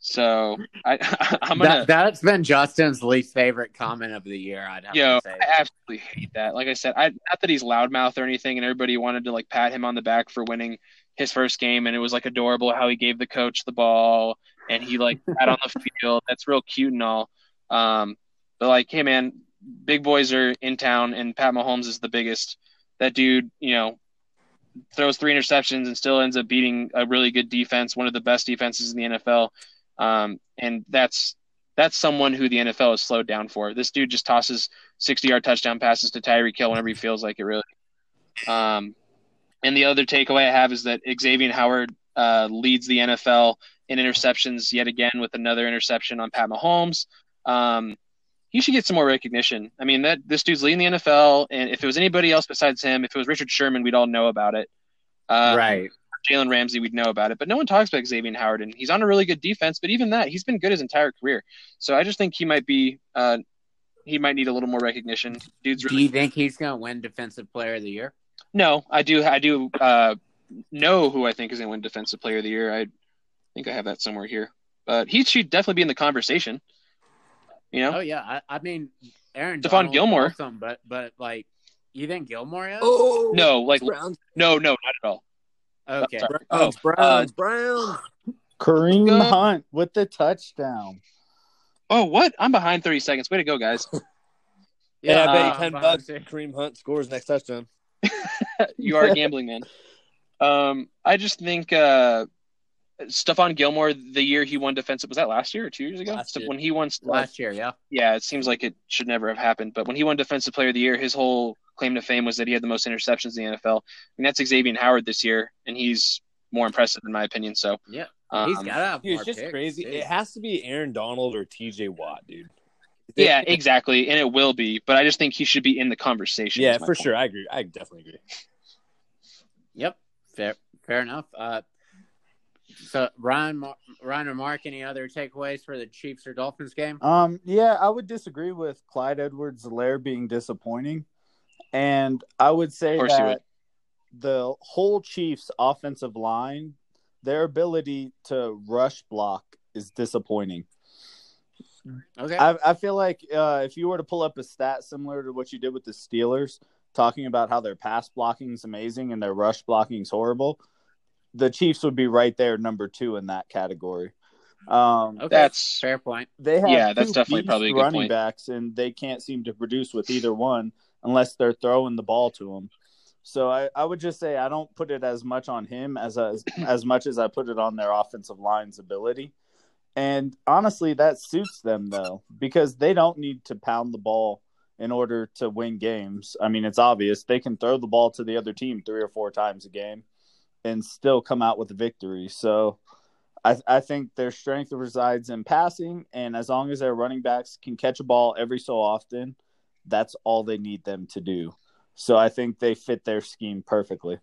So I I'm gonna That, that's been Justin's least favorite comment of the year. I'd have yo to say. I absolutely hate that. Like I said, I not that he's loudmouth or anything, and everybody wanted to like pat him on the back for winning his first game, and it was like adorable how he gave the coach the ball and he like sat on the field. That's real cute and all. Um, but like, hey man, big boys are in town, and Pat Mahomes is the biggest. That dude, you know, throws three interceptions and still ends up beating a really good defense, one of the best defenses in the NFL. Um, and that's that's someone who the NFL has slowed down for. This dude just tosses sixty-yard touchdown passes to Tyreek Hill whenever he feels like it. Really. Um, And the other takeaway I have is that Xavier Howard uh, leads the NFL in interceptions yet again with another interception on Pat Mahomes. Um, he should get some more recognition. I mean, that this dude's leading the NFL, and if it was anybody else besides him, if it was Richard Sherman, we'd all know about it. Uh, right. Jalen Ramsey, we'd know about it, but no one talks about Xavier Howard, and he's on a really good defense. But even that, he's been good his entire career. So I just think he might be, uh, he might need a little more recognition. Dude's really. Do you think he's going to win Defensive Player of the Year? No, I do. I do uh, know who I think is going to win Defensive Player of the Year. I think I have that somewhere here, but he should definitely be in the conversation. You know? Oh yeah, I, I mean, Aaron Stephon Gilmore. awesome, but but like, you think Gilmore is? Oh No, like Browns, no, no, not at all. Okay. sorry. Browns, Oh, Browns, Browns. Kareem Go. Hunt with the touchdown. Oh, what? I'm behind 30 seconds. Way to go, guys. Yeah, I bet Uh, you ten behind bucks. the- Kareem Hunt scores next touchdown. you are a gambling man. Um, I just think uh, Stephon Gilmore, the year he won defensive, was that last year or two years ago? Last year. When he won, Last year, yeah. yeah, it seems like it should never have happened. But when he won Defensive Player of the Year, his whole claim to fame was that he had the most interceptions in the NFL. And that's Xavier Howard this year, and he's more impressive in my opinion. So Yeah. um, He's got to have Dude, more it's just picks, crazy. too. It has to be Aaron Donald or T.J. Watt, dude. yeah, exactly, and it will be. But I just think he should be in the conversation. Yeah, for point. sure. I agree. I definitely agree. Yep. Fair. Fair enough. Uh, so Ryan, Mar- Ryan or Mark, any other takeaways for the Chiefs or Dolphins game? Um, yeah, I would disagree with Clyde Edwards-Helaire being disappointing. And I would say Of course you that the whole Chiefs offensive line, their ability to rush block is disappointing. Okay. I, I feel like uh, if you were to pull up a stat similar to what you did with the Steelers, talking about how their pass blocking is amazing and their rush blocking is horrible, the Chiefs would be right there, number two in that category. Um, okay. That's fair point. they have Yeah, that's two definitely probably a good running point. backs, and they can't seem to produce with either one unless they're throwing the ball to them. So I, I would just say I don't put it as much on him as as, as much as I put it on their offensive line's ability. And honestly, that suits them though because they don't need to pound the ball in order to win games. I mean, it's obvious they can throw the ball to the other team three or four times a game and still come out with a victory. So I, I think their strength resides in passing, and as long as their running backs can catch a ball every so often, that's all they need them to do. So I think they fit their scheme perfectly.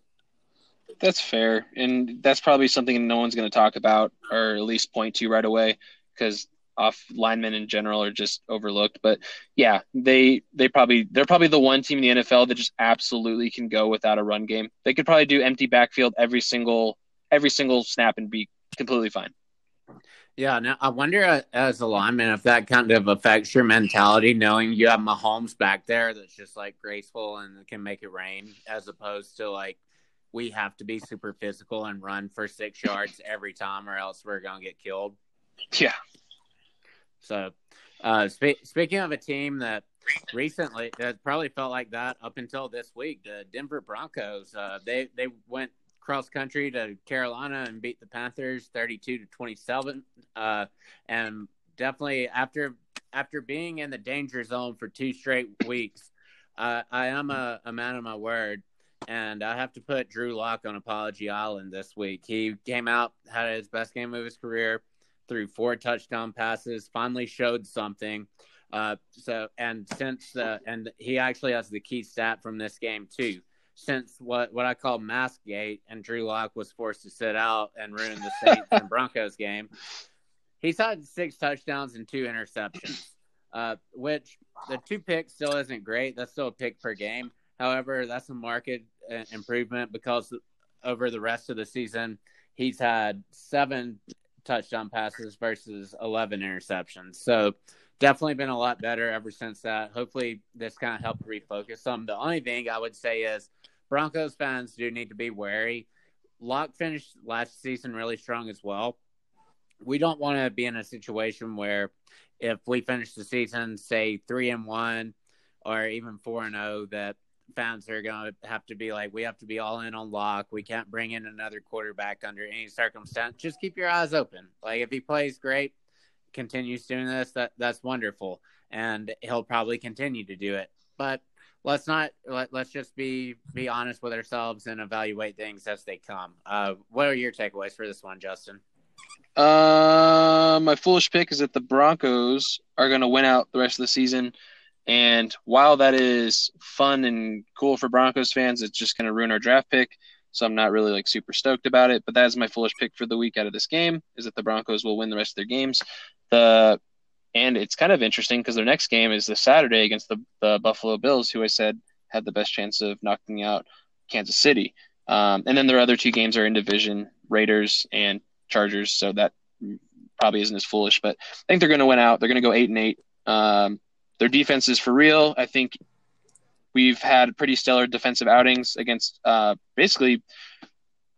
That's fair, and that's probably something no one's going to talk about or at least point to right away because off linemen in general are just overlooked. But yeah, they they probably they're probably the one team in the NFL that just absolutely can go without a run game. They could probably do empty backfield every single every single snap and be completely fine. Yeah, now I wonder uh, as a lineman if that kind of affects your mentality, knowing you have Mahomes back there that's just like graceful and can make it rain, as opposed to like we have to be super physical and run for six yards every time, or else we're gonna get killed. Yeah, So, uh, spe- speaking of a team that recently that probably felt like that up until this week, the Denver Broncos, uh, they they went cross country to Carolina and beat the Panthers thirty-two to twenty-seven, uh, and definitely after after being in the danger zone for two straight weeks, uh, I am a, a man of my word. And I have to put Drew Lock on Apology Island this week. He came out, had his best game of his career, threw four touchdown passes, finally showed something. Uh, so and since and he actually has the key stat from this game too. Since what what I call mask gate and Drew Lock was forced to sit out and ruin the Saints and Broncos game, he's had six touchdowns and two interceptions. Uh, which the two picks still isn't great. That's still a pick per game. However, that's a market uh, improvement because over the rest of the season, he's had seven touchdown passes versus 11 interceptions. So definitely been a lot better ever since that. Hopefully this kind of helped refocus some. The only thing I would say is Broncos fans do need to be wary. Lock finished last season really strong as well. We don't want to be in a situation where if we finish the season, say three and one or even four and zero, that fans are going to have to be like, we have to be all in on Lock. We can't bring in another quarterback under any circumstance. Just keep your eyes open. Like if he plays great, continues doing this, that that's wonderful, and he'll probably continue to do it. But let's not let, let's just be be honest with ourselves and evaluate things as they come. Uh, what are your takeaways for this one, Justin? Uh, my foolish pick is that the Broncos are going to win out the rest of the season. And while that is fun and cool for Broncos fans, it's just going to ruin our draft pick. So I'm not really like super stoked about it. But that is my foolish pick for the week out of this game is that the Broncos will win the rest of their games. The and it's kind of interesting because their next game is this Saturday against the, the Buffalo Bills, who I said had the best chance of knocking out Kansas City. Um, and then their other two games are in division Raiders and Chargers. So that probably isn't as foolish, but I think they're going to win out. They're going to go eight and eight. Um, their defense is for real. I think we've had pretty stellar defensive outings against uh, basically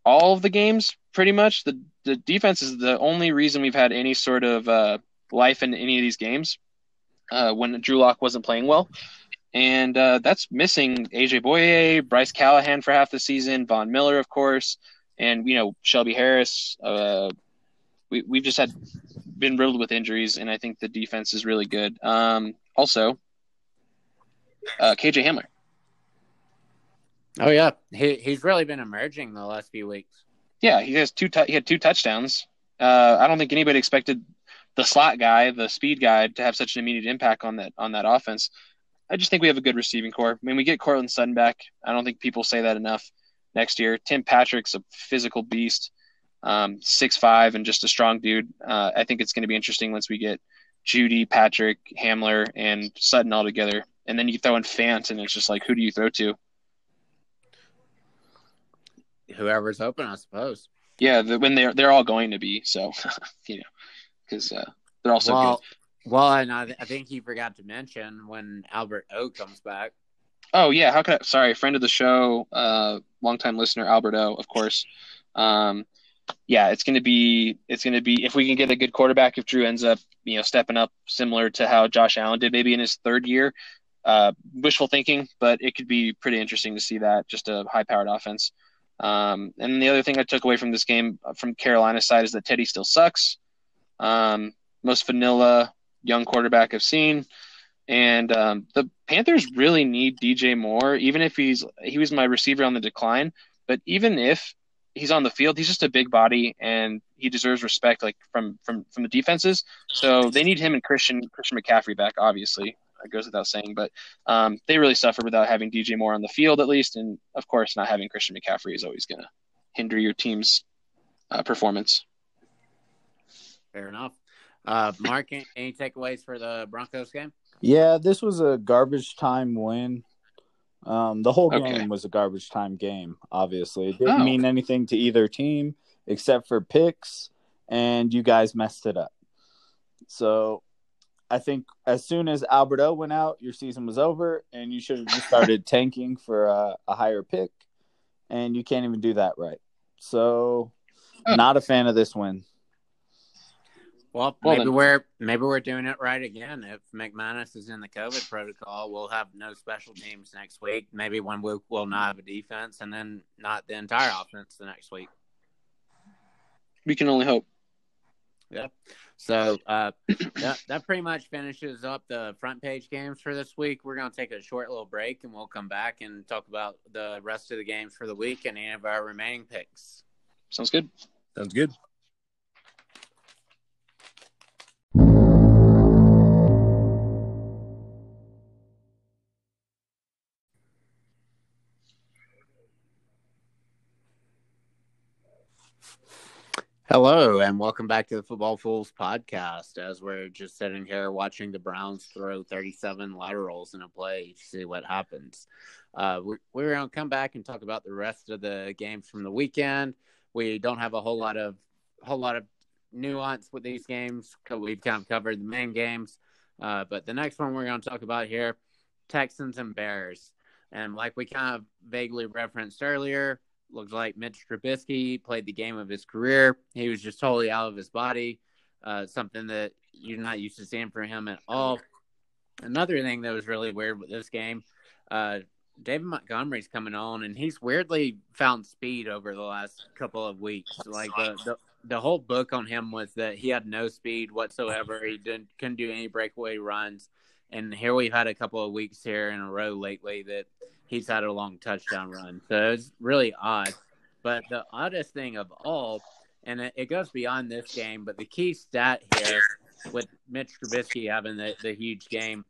all of the games. Pretty much the the defense is the only reason we've had any sort of uh, life in any of these games uh, when Drew Lock wasn't playing well. And uh, that's missing AJ Bouye, Bryce Callahan for half the season, Von Miller, of course, and you know Shelby Harris. Uh, we we've just had been riddled with injuries, and I think the defense is really good. Um, also, uh, KJ Hamler. Oh yeah, he he's really been emerging the last few weeks. Yeah, he has two. T- he had two touchdowns. Uh, I don't think anybody expected the slot guy, the speed guy, to have such an immediate impact on that on that offense. I just think we have a good receiving corps. When I mean, we get Courtland Sutton back, I don't think people say that enough. Next year, Tim Patrick's a physical beast, um, six five and just a strong dude. Uh, I think it's going to be interesting once we get Jeudy, Patrick, Hamler, and Sutton all together, and then you throw in Fant, and it's just like, who do you throw to? Whoever's open, I suppose. Yeah, the, when they're they're all going to be so, you know, because uh, they're also well, good. Well, and I, I think you forgot to mention when Albert O comes back. Oh yeah, how could I? Sorry, friend of the show, uh, longtime listener Albert O, of course. Um, yeah, it's going to be it's going to be if we can get a good quarterback. If Drew ends up you know stepping up similar to how Josh Allen did maybe in his third year, uh, wishful thinking, but it could be pretty interesting to see that just a high powered offense. Um, and the other thing I took away from this game uh, from Carolina's side is that Teddy still sucks. Um, most vanilla young quarterback I've seen. And um, the Panthers really need DJ Moore, even if he's he was my receiver on the decline. But even if he's on the field, he's just a big body and he deserves respect like from from from the defenses. So they need him and Christian Christian McCaffrey back, obviously. It goes without saying, but um, they really suffer without having DJ Moore on the field at least, and of course, not having Christian McCaffrey is always going to hinder your team's uh, performance. Fair enough. Uh, Mark, any takeaways for the Broncos game? Yeah, this was a garbage time win. Um, the whole game Okay. was a garbage time game. Obviously, it didn't Oh. mean anything to either team except for picks, and you guys messed it up. So, I think as soon as Albert O went out, your season was over, and you should have just started tanking for a, a higher pick, and you can't even do that right. So, Oh. not a fan of this win. Well, Well, maybe then- we're maybe we're doing it right again. If McManus is in the COVID protocol, we'll have no special teams next week. Maybe one week we'll not have a defense, and then not the entire offense the next week. We can only hope. Yeah. So uh, that that pretty much finishes up the front page games for this week. We're gonna take a short little break, and we'll come back and talk about the rest of the games for the week and any of our remaining picks. Sounds good. Sounds good. Hello, and welcome back to the Football Foolz podcast. As we're just sitting here watching the Browns throw 37 laterals in a play to see what happens. Uh, we, we're going to come back and talk about the rest of the games from the weekend. We don't have a whole lot of whole lot of nuance with these games. We've kind of covered the main games, uh, but the next one we're going to talk about here: Texans and Bears. And like we kind of vaguely referenced earlier, looks like Mitch Trubisky played the game of his career. He was just totally out of his body, uh, something that you're not used to seeing from him at all. Another thing that was really weird with this game, uh, David Montgomery's coming on, and he's weirdly found speed over the last couple of weeks. Like the, the the whole book on him was that he had no speed whatsoever. He didn't couldn't do any breakaway runs, and here we've had a couple of weeks here in a row lately that he's had a long touchdown run. So it's really odd. But the oddest thing of all, and it, it goes beyond this game, but the key stat here with Mitch Trubisky having the, the huge game.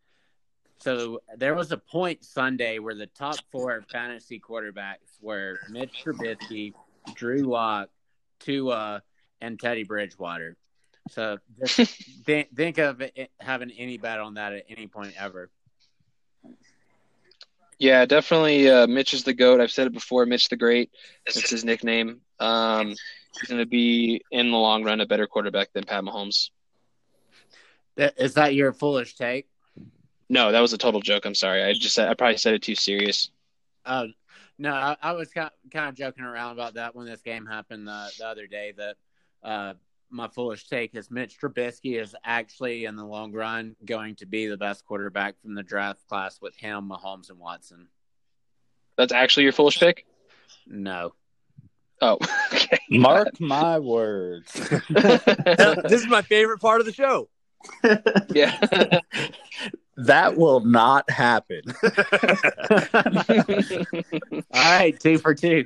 So there was a point Sunday where the top four fantasy quarterbacks were Mitch Trubisky, Drew Lock, Tua, and Teddy Bridgewater. So just think, think of it, having any bet on that at any point ever. Yeah, definitely. Uh, Mitch is the goat. I've said it before. Mitch the Great. That's his nickname. Um, he's going to be in the long run a better quarterback than Pat Mahomes. Is that your foolish take? No, that was a total joke. I'm sorry. I just I probably said it too serious. Oh no, I, I was kind of, kind of joking around about that when this game happened the, the other day. That uh, my foolish take is Mitch Trubisky is actually in the long run going to be the best quarterback from the draft class with him, Mahomes, and Watson. That's actually your foolish pick. No. Oh, okay. Mark my words. this is my favorite part of the show. yeah. that will not happen. All right, two for two.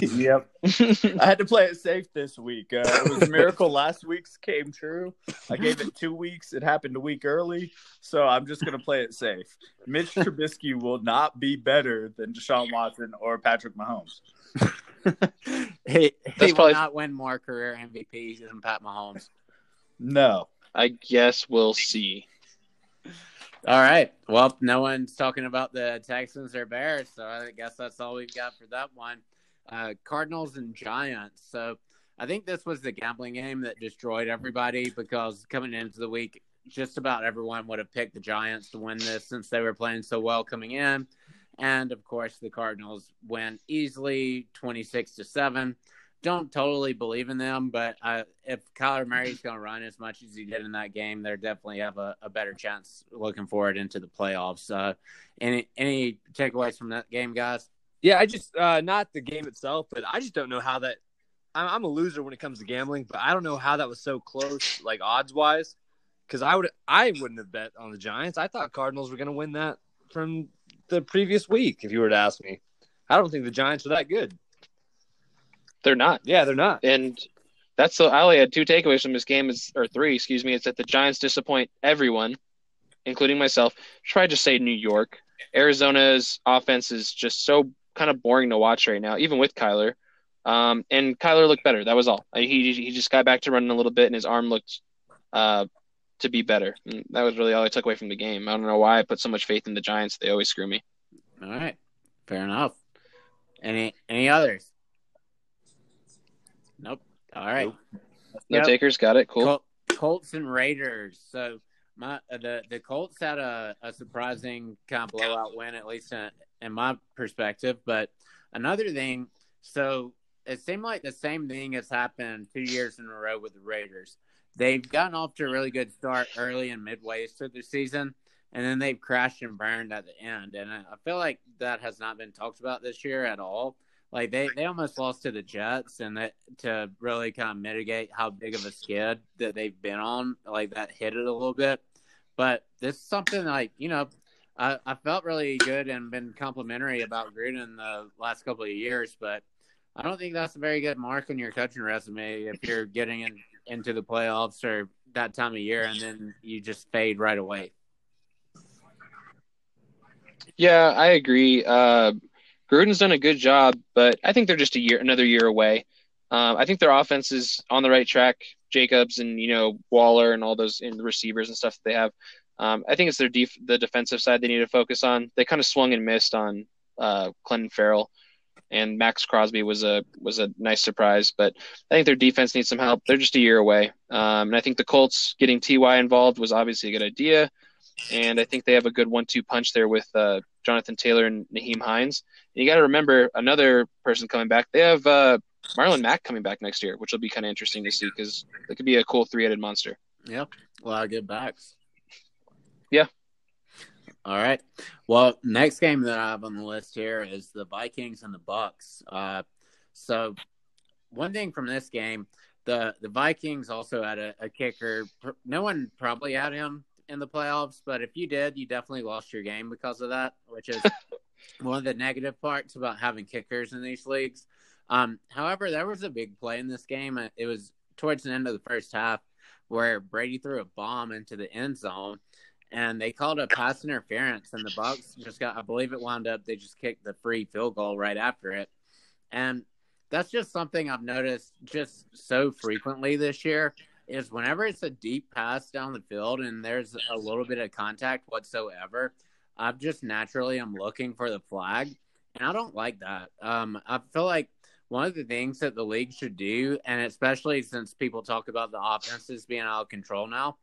yep. I had to play it safe this week. Uh, it was a miracle last week's came true. I gave it two weeks. It happened a week early. So I'm just going to play it safe. Mitch Trubisky will not be better than Deshaun Watson or Patrick Mahomes. he he will probably... not win more career MVPs than Pat Mahomes. No. I guess we'll see. All right. Well, no one's talking about the Texans or Bears, so I guess that's all we've got for that one. Uh, Cardinals and Giants. So I think this was the gambling game that destroyed everybody because coming into the week, just about everyone would have picked the Giants to win this since they were playing so well coming in. And of course, the Cardinals went easily 26 to 7 don't totally believe in them, but if Kyler Murray's going to run as much as he did in that game, they definitely have a, a, better chance looking forward into the playoffs. Uh, any any takeaways from that game, guys? Yeah, I just uh, not the game itself, but I just don't know how that. I'm, I'm a loser when it comes to gambling, but I don't know how that was so close, like odds wise, because I would I wouldn't have bet on the Giants. I thought Cardinals were going to win that from the previous week. If you were to ask me, I don't think the Giants are that good. They're not. Yeah, they're not. And that's the I only had two takeaways from this game is or three, excuse me. It's that the Giants disappoint everyone, including myself. Try to say New York. Arizona's offense is just so kind of boring to watch right now, even with Kyler. Um, and Kyler looked better. That was all. He he just got back to running a little bit, and his arm looked uh, to be better. And that was really all I took away from the game. I don't know why I put so much faith in the Giants. They always screw me. All right, fair enough. Any any others? Nope. All right. Nope. No yep. takers. Got it. Cool. Col- Colts and Raiders. So my uh, the the Colts had a, a surprising kind of blowout win, at least in, in my perspective. But another thing, so it seemed like the same thing has happened two years in a row with the Raiders. They've gotten off to a really good start early and midways through the season, and then they've crashed and burned at the end. And I feel like that has not been talked about this year at all. Like they, they almost lost to the Jets, and that to really kind of mitigate how big of a skid that they've been on, like that hit it a little bit. But this is something like you know, I, I felt really good and been complimentary about Gruden the last couple of years, but I don't think that's a very good mark on your coaching resume if you're getting in, into the playoffs or that time of year and then you just fade right away. Yeah, I agree. Uh, Gruden's done a good job, but I think they're just a year, another year away. Um, I think their offense is on the right track. Jacobs and you know Waller and all those in the receivers and stuff that they have. Um, I think it's their def- the defensive side they need to focus on. They kind of swung and missed on uh, Clelin Ferrell, and Maxx Crosby was a was a nice surprise. But I think their defense needs some help. They're just a year away, um, and I think the Colts getting Ty involved was obviously a good idea. And I think they have a good one-two punch there with uh, Jonathan Taylor and Nyheim Hines. And you got to remember another person coming back. They have uh, Marlon Mack coming back next year, which will be kind of interesting to see because it could be a cool three-headed monster. Yep, a lot of good backs. Yeah. All right. Well, next game that I have on the list here is the Vikings and the Bucks. Uh, so, one thing from this game, the the Vikings also had a, a kicker. No one probably had him in the playoffs, but if you did, you definitely lost your game because of that, which is one of the negative parts about having kickers in these leagues. Um, however, there was a big play in this game. It was towards the end of the first half where Brady threw a bomb into the end zone and they called a pass interference and the Bucks just got I believe it wound up they just kicked the free field goal right after it. And that's just something I've noticed just so frequently this year is whenever it's a deep pass down the field and there's a little bit of contact whatsoever, I'm just naturally I'm looking for the flag, and I don't like that. Um, I feel like one of the things that the league should do, and especially since people talk about the offenses being out of control now,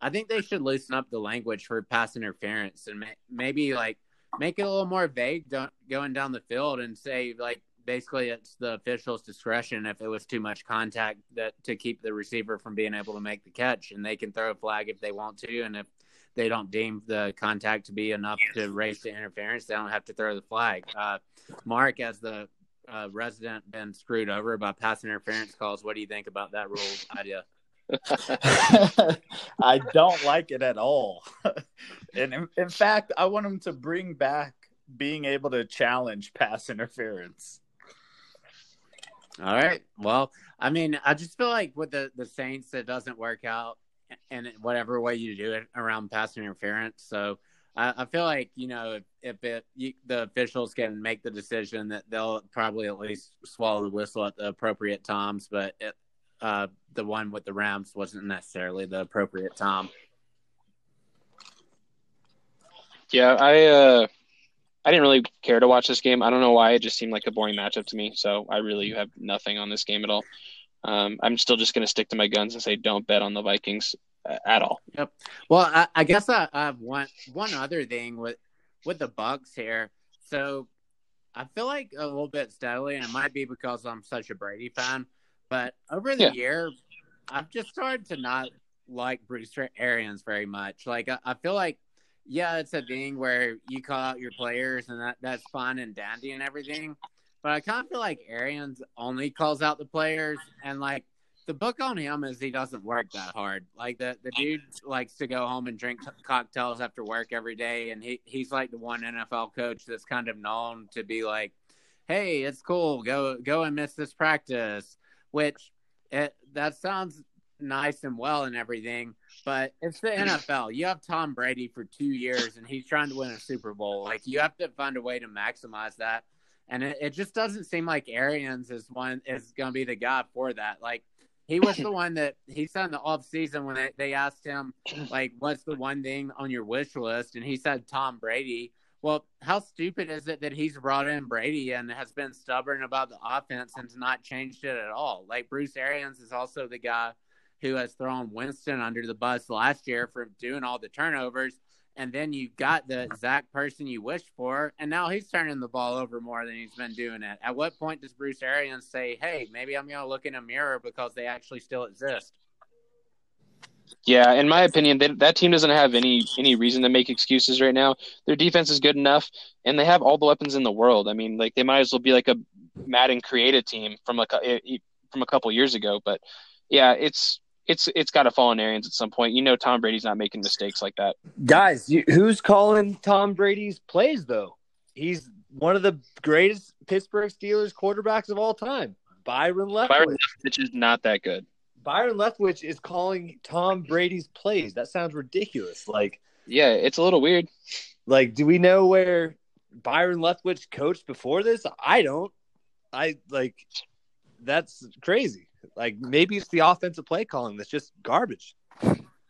I think they should loosen up the language for pass interference and maybe like make it a little more vague going down the field and say like basically it's the official's discretion if it was too much contact that to keep the receiver from being able to make the catch. And they can throw a flag if they want to. And if they don't deem the contact to be enough to raise the interference they don't have to throw the flag. Uh, mark as the uh, resident been screwed over by pass interference calls. What do you think about that rule idea? I don't like it at all. and in, in, fact, I want them to bring back being able to challenge pass interference. All right. Well, I mean, I just feel like with the the Saints, it doesn't work out, in whatever way you do it around pass interference. So I, I feel like you know if, if it you, the officials can make the decision that they'll probably at least swallow the whistle at the appropriate times, but it, uh, the one with the Rams wasn't necessarily the appropriate time. Yeah, I uh, I didn't really care to watch this game. I don't know why. It just seemed like a boring matchup to me. So I really have nothing on this game at all. Um, I'm still just going to stick to my guns and say don't bet on the Vikings uh, at all. Yep. Well, I, I guess I, I have one one other thing with with the Bucks here. So I feel like a little bit steadily, and it might be because I'm such a Brady fan. But over the yeah. year, I've just started to not like Bruce Arians very much. Like I, I feel like yeah, it's a thing where you call out your players and that, that's fun and dandy and everything. But I kind of feel like Arians only calls out the players and like the book on him is he doesn't work that hard. Like the, the dude likes to go home and drink cocktails after work every day. And he, he's like the one NFL coach that's kind of known to be like, Hey, it's cool. Go, go and miss this practice, which it, that sounds nice and well and everything, but it's the mm. NFL. You have Tom Brady for two years and he's trying to win a Super Bowl. Like you have to find a way to maximize that. And it, it just doesn't seem like Arians is one is gonna be the guy for that. Like he was the one that he said in the off season when they, they asked him like what's the one thing on your wish list and he said Tom Brady. Well, how stupid is it that he's brought in Brady and has been stubborn about the offense and has not changed it at all? Like Bruce Arians is also the guy who has thrown Winston under the bus last year for doing all the turnovers. And then you've got the exact person you wished for, and now he's turning the ball over more than he's been doing it. At what point does Bruce Arians say, "Hey, maybe I'm going to look in a mirror because they actually still exist"? Yeah, in my opinion, they, that team doesn't have any any reason to make excuses right now. Their defense is good enough, and they have all the weapons in the world. I mean, like they might as well be like a Madden created team from a, eh, from a couple years ago. But yeah, it's it's it's got to fall on Arians at some point. You know, Tom Brady's not making mistakes like that. Guys, you, who's calling Tom Brady's plays though? He's one of the greatest Pittsburgh Steelers quarterbacks of all time, Byron Leftwich. Byron Leftwich is not that good. Byron Leftwich is calling Tom Brady's plays. That sounds ridiculous. Like, yeah, it's a little weird. Like, do we know where Byron Leftwich coached before this? I don't. I like. That's crazy. Like maybe it's the offensive play calling that's just garbage.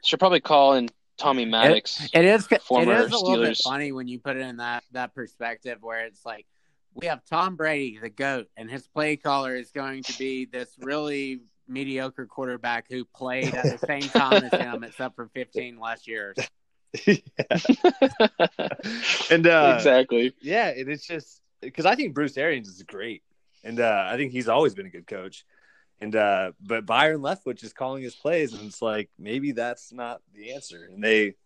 Should probably call in Tommy Maddox. it, it is. It is a little bit funny when you put it in that that perspective where it's like we have Tom Brady, the goat, and his play caller is going to be this really mediocre quarterback who played at the same time as him, except for 15 last years. and uh, exactly, yeah, and it's just because I think Bruce Arians is great, and uh, I think he's always been a good coach. And uh, but Byron Leftwich is calling his plays, and it's like maybe that's not the answer. And they,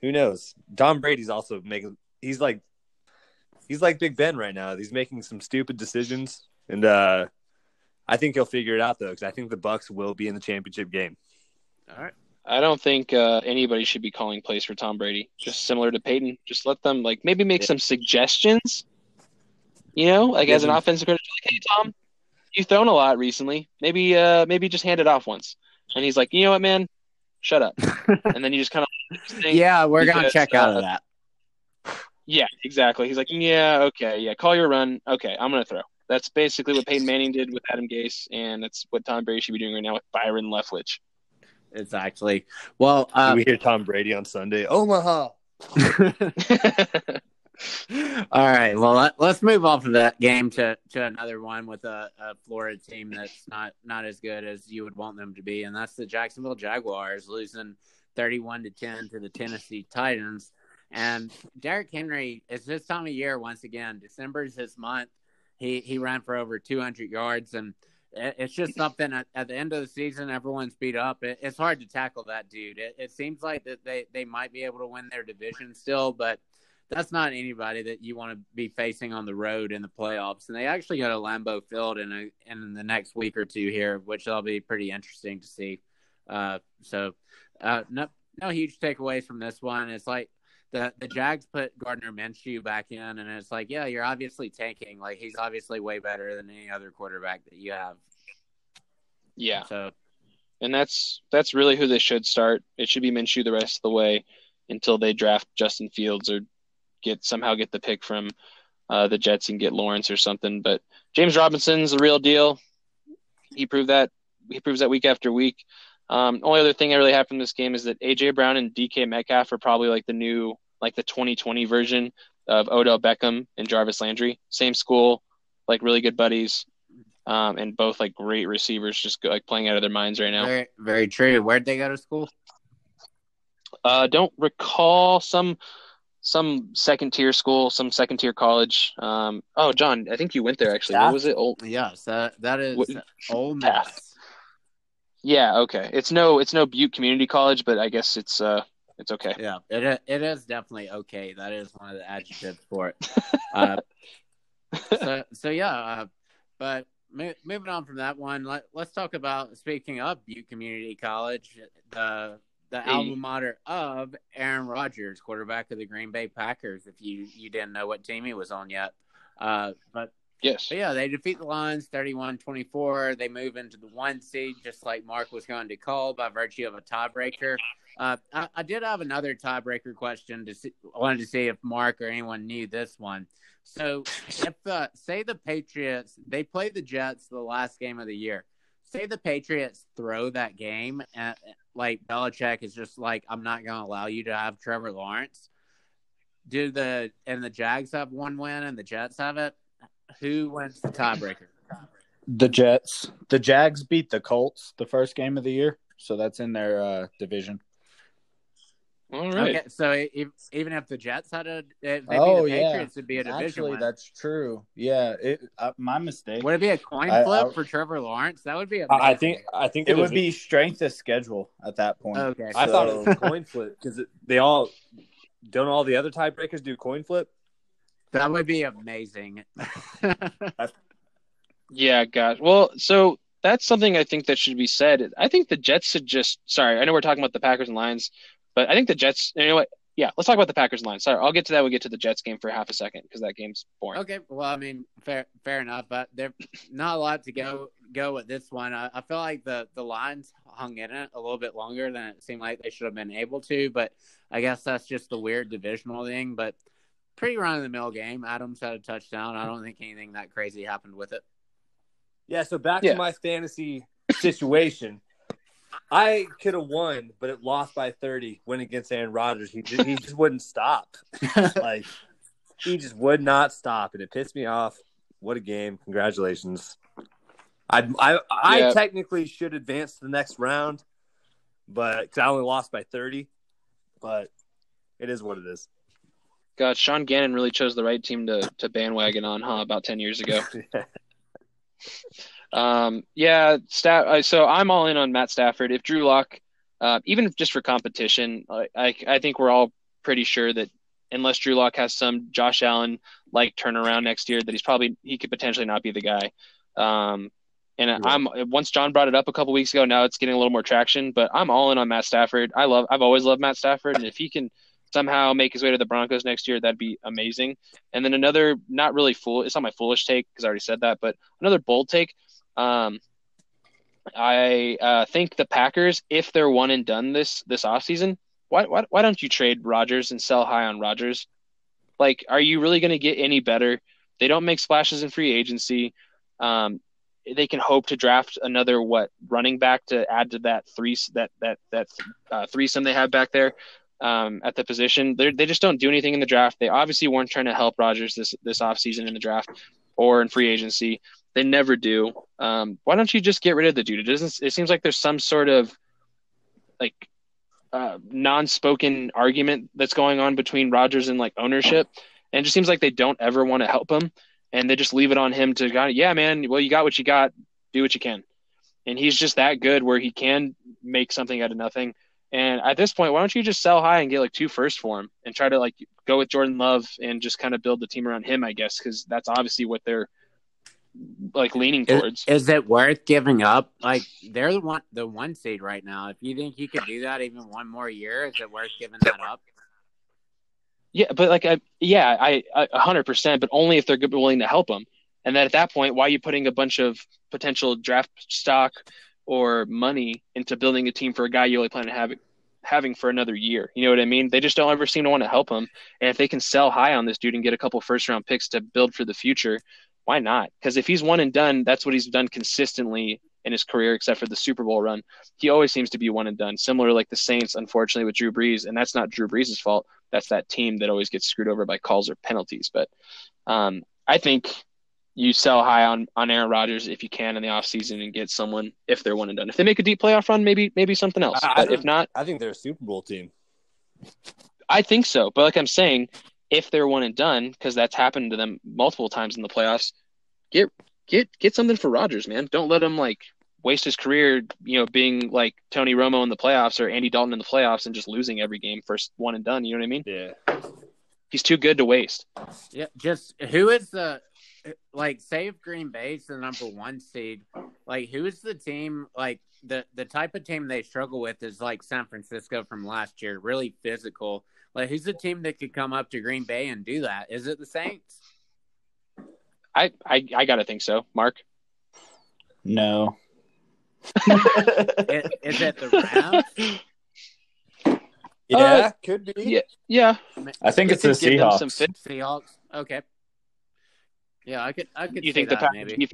who knows? Tom Brady's also making. He's like, he's like Big Ben right now. He's making some stupid decisions, and uh, I think he'll figure it out though, because I think the Bucks will be in the championship game. All right. I don't think uh, anybody should be calling plays for Tom Brady. Just similar to Peyton, just let them like maybe make Yeah. some suggestions. You know, like as an offensive coach, like, hey Tom, you've thrown a lot recently. Maybe, uh, maybe just hand it off once. And he's like, you know what, man, shut up. and then you just kind of Yeah, we're gonna because, check out uh, of that. yeah, exactly. He's like, yeah, okay, yeah, call your run. Okay, I'm gonna throw. That's basically what Peyton Manning did with Adam Gase, and that's what Tom Brady should be doing right now with Byron Leftwich. It's actually well. Uh, we hear Tom Brady on Sunday? Omaha. All right. Well, let, let's move off of that game to, to another one with a, a Florida team that's not not as good as you would want them to be, and that's the Jacksonville Jaguars losing thirty-one to ten to the Tennessee Titans. And Derrick Henry, it's this time of year once again. December is his month. He he ran for over two hundred yards, and it- it's just something at, at the end of the season. Everyone's beat up. It, it's hard to tackle that dude. It, it seems like that they they might be able to win their division still, but that's not anybody that you want to be facing on the road in the playoffs. And they actually go to Lambeau Field in a, in the next week or two here, which will be pretty interesting to see. Uh, so uh, no no huge takeaways from this one. It's like the the Jags put Gardner Minshew back in, and it's like, yeah, you're obviously tanking. Like he's obviously way better than any other quarterback that you have. yeah, So and that's that's really who they should start. It should be Minshew the rest of the way until they draft Justin Fields or get somehow get the pick from uh, the Jets and get Lawrence or something. But James Robinson's the real deal. He proved that. He proves that week after week. Um, only other thing that really happened in this game is that AJ Brown and DK Metcalf are probably like the new, like the 2020 version of Odell Beckham and Jarvis Landry. Same school, like really good buddies, um, and both like great receivers, just like playing out of their minds right now. very very true. Where'd they go to school? Uh, don't recall some some second tier school, some second tier college. Um, oh, John, I think you went there actually. What was it? Old. Yes, that that is What- Ole. Miss. Yeah, okay. It's no, it's no Butte Community College, but I guess it's uh, it's okay. Yeah, it it is definitely okay. That is one of the adjectives for it. Uh, so so yeah, uh, but mo- moving on from that one, let, let's talk about speaking of Butte Community College, the the Hey. alma mater of Aaron Rodgers, quarterback of the Green Bay Packers. If you you didn't know what team he was on yet, uh, but Yes. but yeah, they defeat the Lions 31 24. They move into the one seed, just like Mark was going to call by virtue of a tiebreaker. Uh, I, I did have another tiebreaker question to see, I wanted to see if Mark or anyone knew this one. So, if uh, say the Patriots they play the Jets the last game of the year, say the Patriots throw that game, and like Belichick is just like, I'm not going to allow you to have Trevor Lawrence. Do the and the Jags have one win and the Jets have it? Who wins the tiebreaker? The Jets. The Jags beat the Colts the first game of the year, so that's in their uh, division. All right. Okay, so if, even if the Jets had a, if they Oh, beat the yeah. Patriots, it'd be a division Actually, win. that's true. Yeah, it, uh, my mistake. Would it be a coin flip I- for Trevor Lawrence? That would be. I I think I think It would is- be strength of schedule at that point. Okay. I thought it was a coin flip because they all don't all the other tiebreakers do coin flip. that would be amazing. Yeah, gosh. Well, so that's something I think that should be said. I think the Jets should just. Sorry, I know we're talking about the Packers and Lions, but I think the Jets. You know what? Yeah, let's talk about the Packers line. Sorry, I'll get to that. We get to the Jets game for half a second because that game's boring. okay. Well, I mean, fair, fair enough. But there's not a lot to go go with this one. I, I feel like the the Lions hung in it a little bit longer than it seemed like they should have been able to. But I guess that's just the weird divisional thing. But pretty run of the mill game. Adams had a touchdown. I don't think anything that crazy happened with it. Yeah. So back Yeah. to my fantasy situation. I could have won, but it lost by thirty. Went against Aaron Rodgers. He just, he just wouldn't stop. Like he just would not stop, and it pissed me off. What a game! Congratulations. I I, I Yeah. technically should advance to the next round, but cause I only lost by thirty. But it is what it is. God, Sean Gannon really chose the right team to to bandwagon on, huh? About ten years ago. Um, yeah, Staff. uh, So I'm all in on Matt Stafford. If Drew Lock, uh, even just for competition, I, I I think we're all pretty sure that unless Drew Lock has some Josh Allen like turnaround next year, that he's probably he could potentially not be the guy. Um, And I'm once John brought it up a couple weeks ago. Now it's getting a little more traction, but I'm all in on Matt Stafford. I love, I've always loved Matt Stafford, and if he can somehow make his way to the Broncos next year, that'd be amazing. And then another, not really fool, it's not my foolish take because I already said that, but another bold take. Um, I uh, think the Packers, if they're one and done this this offseason, why, why why don't you trade Rodgers and sell high on Rodgers? Like, are you really going to get any better? They don't make splashes in free agency. Um, they can hope to draft another what running back to add to that three that that that uh, threesome they have back there um, at the position. They they just don't do anything in the draft. They obviously weren't trying to help Rodgers this this offseason in the draft or in free agency. They never do. Um, why don't you just get rid of the dude? It doesn't. It seems like there's some sort of like uh, non-spoken argument that's going on between Rodgers and like ownership, and it just seems like they don't ever want to help him, and they just leave it on him to go. Yeah, man. Well, you got what you got. Do what you can, and he's just that good where he can make something out of nothing. And at this point, why don't you just sell high and get like two first for him and try to like go with Jordan Love and just kind of build the team around him, I guess, because that's obviously what they're like leaning towards. Is, is, it worth giving up? Like they're the one the one seed right now. If you think you could do that even one more year, is it worth giving that up? Yeah, but like, I, yeah, I a hundred percent, but only if they're willing to help them. And then at that point, why are you putting a bunch of potential draft stock or money into building a team for a guy you only plan to have having for another year. You know what I mean? They just don't ever seem to want to help him. And if they can sell high on this dude and get a couple first round picks to build for the future, why not? Because if he's one and done, that's what he's done consistently in his career, except for the Super Bowl run. He always seems to be one and done, similar like the Saints, unfortunately, with Drew Brees. And that's not Drew Brees' fault. That's that team that always gets screwed over by calls or penalties. But um, I think you sell high on on Aaron Rodgers if you can in the offseason and get someone if they're one and done. If they make a deep playoff run, maybe maybe something else. I, but I if not, I think they're a Super Bowl team. I think so. But like I'm saying, if they're one and done, because that's happened to them multiple times in the playoffs, get get get something for Rodgers, man. Don't let him like waste his career, you know, being like Tony Romo in the playoffs or Andy Dalton in the playoffs and just losing every game first one and done. You know what I mean? Yeah. He's too good to waste. Yeah. Just who is the like say if Green Bay's the number one seed, like who's the team like the the type of team they struggle with is like San Francisco from last year, really physical. Like who's the team that could come up to Green Bay and do that? Is it the Saints? I I, I gotta think so, Mark. No. is, is it the Rams? Yeah, uh, could be. Yeah, yeah. I think it's the Seahawks. Seahawks. Okay. Yeah, I could. I could. You think that, the maybe.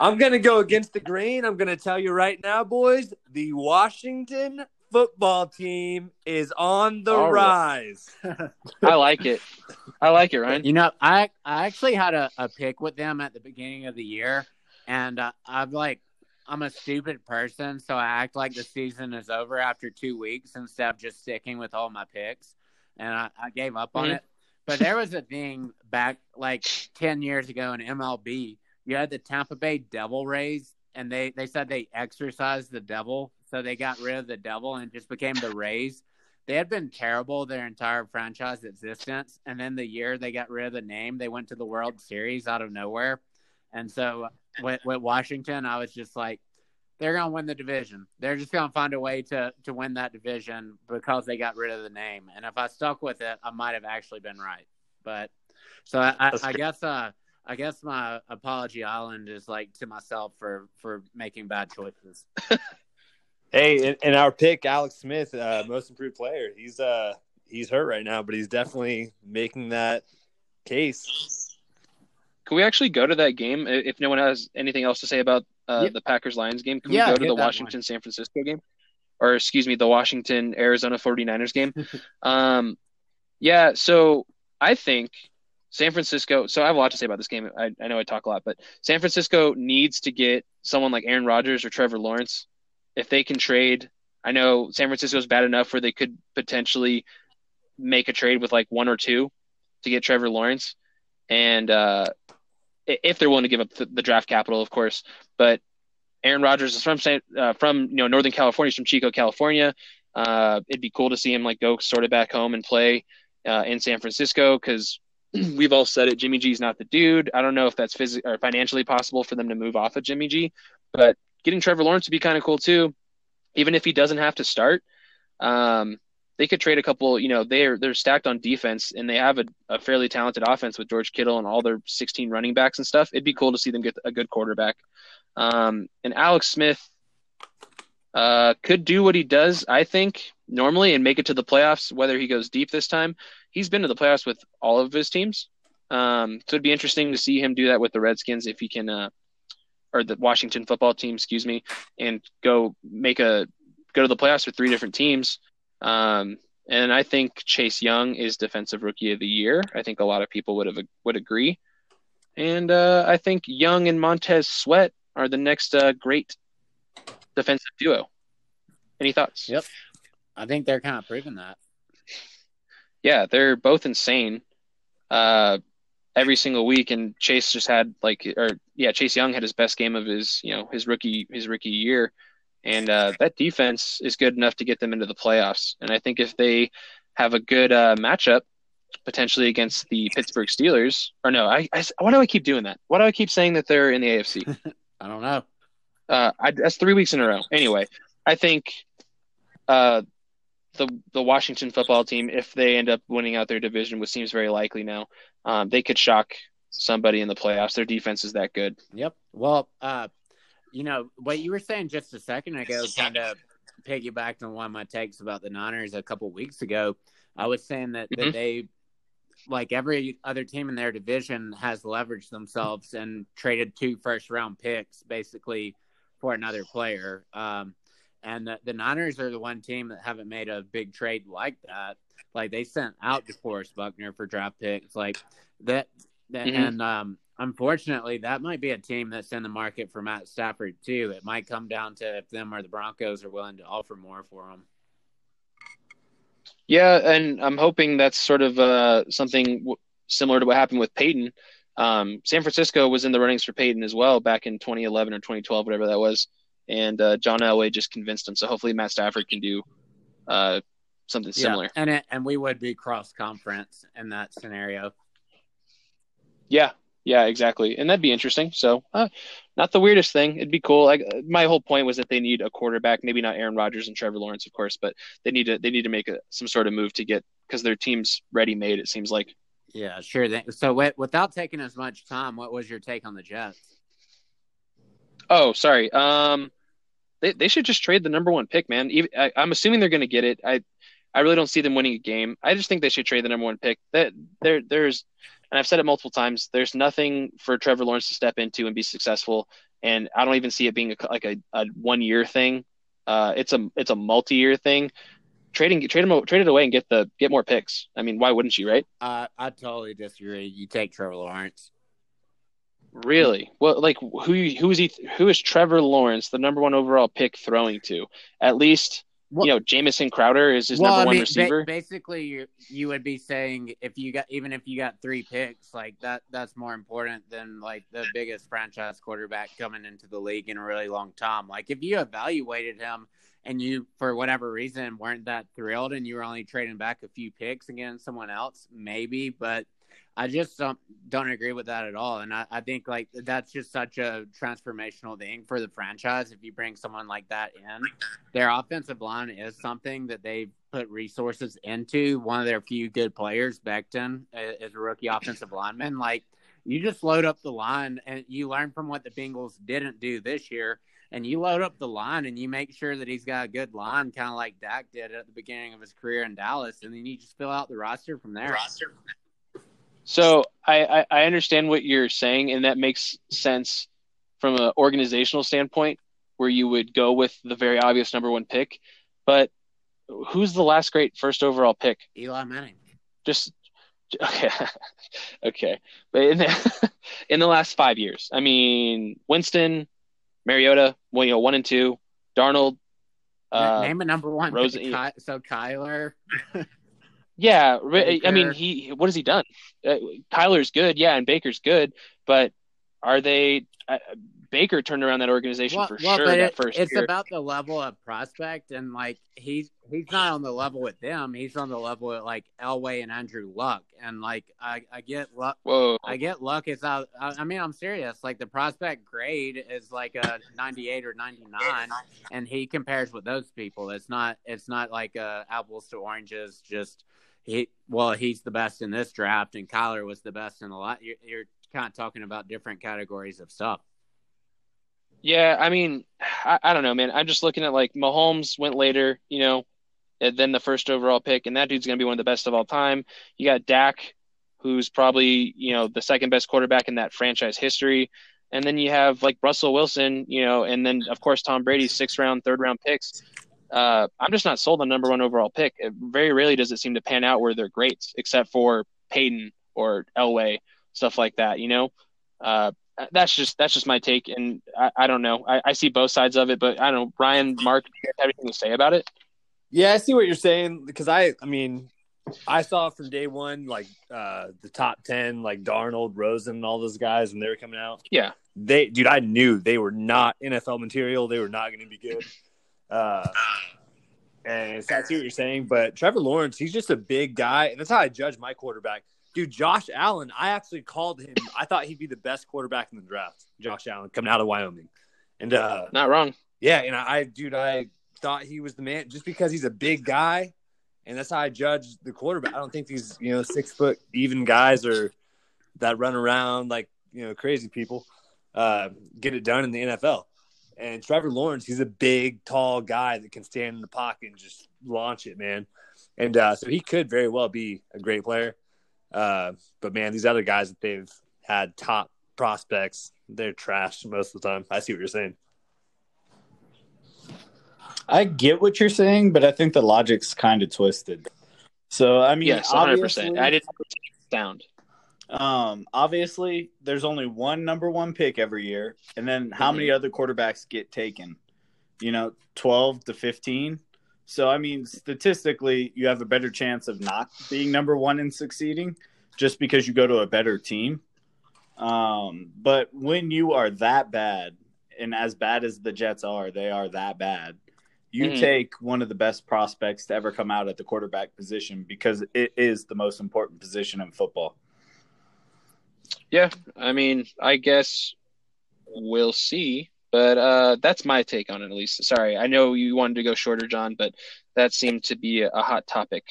I'm gonna go against the grain. I'm gonna tell you right now, boys. The Washington football team is on the All rise. Right. I like it. I like it, Ryan. You know, I I actually had a, a pick with them at the beginning of the year, and uh, I'm like, I'm a stupid person, so I act like the season is over after two weeks instead of just sticking with all my picks, and I, I gave up on mm-hmm. it. But there was a thing back like ten years ago in MLB. You had the Tampa Bay Devil Rays, and they they said they exorcised the devil, so they got rid of the devil and just became the Rays. They had been terrible their entire franchise existence, and then the year they got rid of the name, they went to the World Series out of nowhere. And so with, with Washington, I was just like, they're going to win the division. They're just going to find a way to to win that division because they got rid of the name. And if I stuck with it, I might have actually been right. But so I, I, I guess uh, I guess my apology island is like to myself for for making bad choices. hey, in, in, our pick, Alex Smith, uh, most improved player. He's uh he's hurt right now, but he's definitely making that case. Can we actually go to that game if no one has anything else to say about uh, yeah. the Packers Lions game? Can yeah, we go to the Washington San Francisco game? Or excuse me, the Washington Arizona 49ers game? um, yeah, so I think San Francisco. So I have a lot to say about this game. I, I know I talk a lot, but San Francisco needs to get someone like Aaron Rodgers or Trevor Lawrence. If they can trade, I know San Francisco is bad enough where they could potentially make a trade with like one or two to get Trevor Lawrence. And uh, if they're willing to give up the, the draft capital, of course. But Aaron Rodgers is from uh, from you know Northern California, he's from Chico, California. Uh, it'd be cool to see him like go sort of back home and play uh, in San Francisco because we've all said it. Jimmy G's not the dude. I don't know if that's physically or financially possible for them to move off of Jimmy G, but getting Trevor Lawrence would be kind of cool too. Even if he doesn't have to start, um, they could trade a couple. You know, they're they're stacked on defense, and they have a, a fairly talented offense with George Kittle and all their 16 running backs and stuff. It'd be cool to see them get a good quarterback. Um, and Alex Smith uh, could do what he does, I think, normally and make it to the playoffs. Whether he goes deep this time, he's been to the playoffs with all of his teams. Um, so it'd be interesting to see him do that with the Redskins if he can, uh, or the Washington football team, excuse me, and go make a go to the playoffs with three different teams. Um, and I think Chase Young is Defensive Rookie of the Year. I think a lot of people would have would agree. And uh, I think Young and Montez Sweat are the next uh, great defensive duo. Any thoughts? Yep. I think they're kind of proving that. Yeah, they're both insane. Uh, every single week, and Chase just had like, or yeah, Chase Young had his best game of his, you know, his rookie his rookie year, and uh, that defense is good enough to get them into the playoffs. And I think if they have a good uh, matchup, potentially against the Pittsburgh Steelers, or no, I, I why do I keep doing that? Why do I keep saying that they're in the AFC? I don't know. Uh, I, that's three weeks in a row. Anyway, I think uh, the the Washington football team, if they end up winning out their division, which seems very likely now, um, they could shock somebody in the playoffs. Their defense is that good. Yep. Well, uh, you know what you were saying just a second ago, kind of piggybacked on one of my takes about the Niners a couple weeks ago. I was saying that, mm-hmm. that they, like every other team in their division, has leveraged themselves and traded two first round picks basically for another player. Um, and the, the, Niners are the one team that haven't made a big trade like that. Like they sent out DeForest Buckner for draft picks, like that. Mm-hmm. And um, unfortunately, that might be a team that's in the market for Matt Stafford too. It might come down to if them or the Broncos are willing to offer more for him. Yeah, and I'm hoping that's sort of uh, something w- similar to what happened with Peyton. Um, San Francisco was in the runnings for Peyton as well back in 2011 or 2012, whatever that was, and uh, John Elway just convinced him. So hopefully Matt Stafford can do uh, something similar. Yeah, and it, and we would be cross conference in that scenario. Yeah, yeah, exactly, and that'd be interesting. So, uh, not the weirdest thing. It'd be cool. Like my whole point was that they need a quarterback, maybe not Aaron Rodgers and Trevor Lawrence, of course, but they need to they need to make a, some sort of move to get because their team's ready made. It seems like. Yeah, sure. So, without taking as much time, what was your take on the Jets? Oh, sorry. Um, they they should just trade the number one pick, man. Even, I, am assuming they're going to get it. I I really don't see them winning a game. I just think they should trade the number one pick. That there there's, and I've said it multiple times. There's nothing for Trevor Lawrence to step into and be successful. And I don't even see it being a, like a, a one year thing. Uh, it's a it's a multi year thing trading trade him trade it away and get the get more picks. I mean, why wouldn't you, right? Uh, I totally disagree. You take Trevor Lawrence. Really? Well, like who who is he? Who is Trevor Lawrence, the number one overall pick, throwing to? At least well, you know Jamison Crowder is his well, number I mean, one receiver. Ba- basically, you you would be saying if you got even if you got three picks, like that that's more important than like the biggest franchise quarterback coming into the league in a really long time. Like if you evaluated him and you for whatever reason weren't that thrilled and you were only trading back a few picks against someone else maybe but i just don't don't agree with that at all. And I, I think like that's just such a transformational thing for the franchise. If you bring someone like that in their offensive line is something that they've put resources into. One of their few good players Becton is a rookie offensive lineman. Like you just load up the line and you learn from what the Bengals didn't do this year and you load up the line and you make sure that he's got a good line, kind of like Dak did at the beginning of his career in Dallas, and then you just fill out the roster from there. Roster. So I, I, I understand what you're saying, and that makes sense from an organizational standpoint, where you would go with the very obvious number one pick. But who's the last great first overall pick? Eli Manning. Just okay, okay. But in the, in the last five years, I mean, Winston, Mariota, well, you know, one and two. Darnold. Uh, Name a number one. Ky- so Kyler. yeah, Baker. I mean, he. What has he done? Uh, Kyler's good, yeah, and Baker's good, but are they? Uh, Baker turned around that organization well, for well, sure that it, first It's year. about the level of prospect, and like he's he's not on the level with them. He's on the level with like Elway and Andrew Luck. And like I, I get Luck. Whoa. I get Luck is out. I I mean, I'm serious. Like the prospect grade is like a 98 or 99, and he compares with those people. It's not. It's not like uh, apples to oranges. Just he. Well, he's the best in this draft, and Kyler was the best in a lot. You're, you're kind of talking about different categories of stuff. Yeah, I mean, I, I don't know, man. I'm just looking at like Mahomes went later, you know, and then the first overall pick, and that dude's going to be one of the best of all time. You got Dak, who's probably, you know, the second best quarterback in that franchise history. And then you have like Russell Wilson, you know, and then of course Tom Brady's sixth round, third round picks. Uh, I'm just not sold on number one overall pick. It very rarely does it seem to pan out where they're greats, except for Peyton or Elway, stuff like that. You know, uh, that's just that's just my take, and I, I don't know. I, I see both sides of it, but I don't know. Ryan, Mark, do you guys have anything to say about it? Yeah, I see what you're saying because I, I mean, I saw from day one like uh the top ten, like Darnold, Rosen, and all those guys when they were coming out. Yeah. They, dude, I knew they were not NFL material. They were not going to be good. Uh, and so I see what you're saying, but Trevor Lawrence, he's just a big guy, and that's how I judge my quarterback. Dude, Josh Allen, I actually called him. I thought he'd be the best quarterback in the draft. Josh Allen coming out of Wyoming, and uh, Not wrong. yeah, and I, dude, I thought he was the man just because he's a big guy, and that's how I judge the quarterback. I don't think these, you know, six foot even guys are that run around like you know crazy people uh, get it done in the NFL. And Trevor Lawrence, he's a big, tall guy that can stand in the pocket and just launch it, man. And uh, so he could very well be a great player. Uh, but man, these other guys that they've had top prospects, they're trash most of the time. I see what you're saying. I get what you're saying, but I think the logic's kind of twisted. So I mean, Yes, 100. obviously, percent I didn't sound. Um, obviously, there's only one number one pick every year, and then how many other quarterbacks get taken? You know, twelve to fifteen. So I mean, statistically, you have a better chance of not being number one and succeeding just because you go to a better team. Um, but when you are that bad, and as bad as the Jets are, they are that bad. You Mhm. take one of the best prospects to ever come out at the quarterback position because it is the most important position in football. Yeah, I mean, I guess we'll see. But uh, that's my take on it, at least. Sorry, I know you wanted to go shorter, John, but that seemed to be a, a hot topic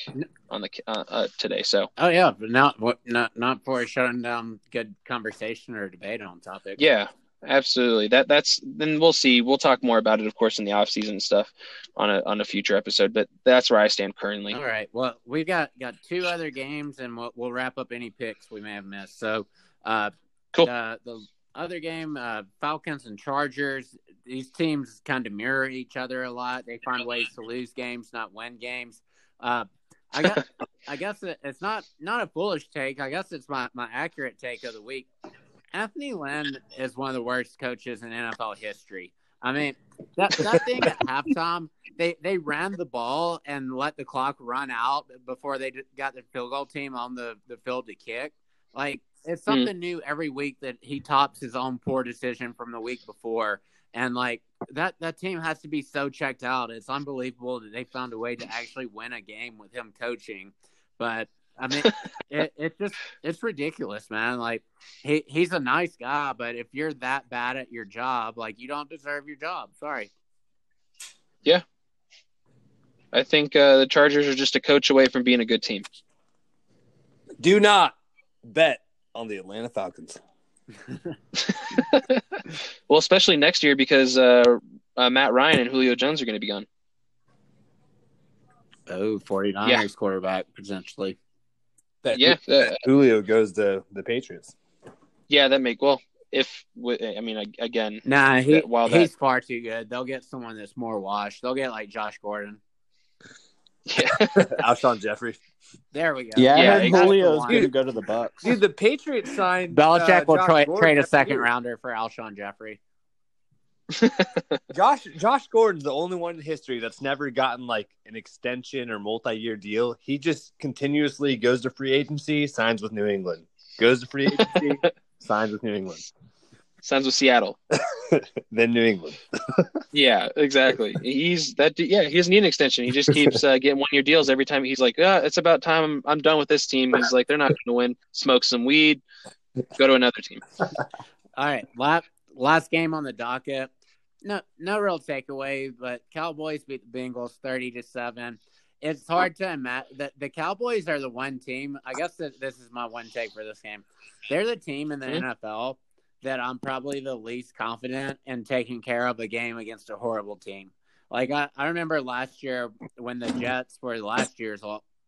on the uh, uh, today. So Oh yeah, but not what not not for shutting down good conversation or debate on topic. yeah, absolutely. That that's then we'll see. We'll talk more about it, of course, in the off season stuff on a on a future episode. But that's where I stand currently. All right. Well, we've got got two other games, and we'll, we'll wrap up any picks we may have missed. So, uh, Cool. The, the other game, uh, Falcons and Chargers. These teams kind of mirror each other a lot. They find ways to lose games, not win games. Uh, I guess I guess it's not not a foolish take. I guess it's my my accurate take of the week. Anthony Lynn is one of the worst coaches in NFL history. I mean, that that thing at halftime, they they ran the ball and let the clock run out before they got the field goal team on the the field to kick. Like it's hmm. something new every week that he tops his own poor decision from the week before. And like that that team has to be so checked out. It's unbelievable that they found a way to actually win a game with him coaching. But I mean, it, it's just it's ridiculous, man. Like he he's a nice guy, but if you're that bad at your job, like you don't deserve your job. Sorry. Yeah. I think uh, the Chargers are just a coach away from being a good team. Do not bet on the Atlanta Falcons. well, especially next year because uh, uh, Matt Ryan and Julio Jones are going to be gone. Oh, 49ers Yeah. quarterback potentially. That Yeah, uh, Julio goes to the Patriots. yeah, that make well. If I mean again, Nah, he, That- while that- he's far too good. They'll get someone that's more washed. They'll get like Josh Gordon. yeah, Alshon Jeffery. There we go. Yeah, I Yeah, exactly. Julio's going to go to the Bucs. Dude, the Patriots signed Belichick uh, will Josh tra- trade a second year. rounder for Alshon Jeffery. Josh Josh Gordon's the only one in history that's never gotten like an extension or multi-year deal. He just continuously goes to free agency, signs with New England. Goes to free agency, signs with New England. signs with Seattle. then New England. Yeah, exactly. He's that. Yeah, he doesn't need an extension. He just keeps uh, getting one year deals every time. He's like, ah, it's about time. I'm, I'm done with this team. He's like, they're not going to win. Smoke some weed. Go to another team. All right, last last game on the docket. No, no real takeaway, but Cowboys beat the Bengals thirty to seven. It's hard to imagine that the Cowboys are the one team. I guess that this is my one take for this game. They're the team in the Mhm. NFL that I'm probably the least confident in taking care of a game against a horrible team. Like I, I remember last year when the Jets were last year's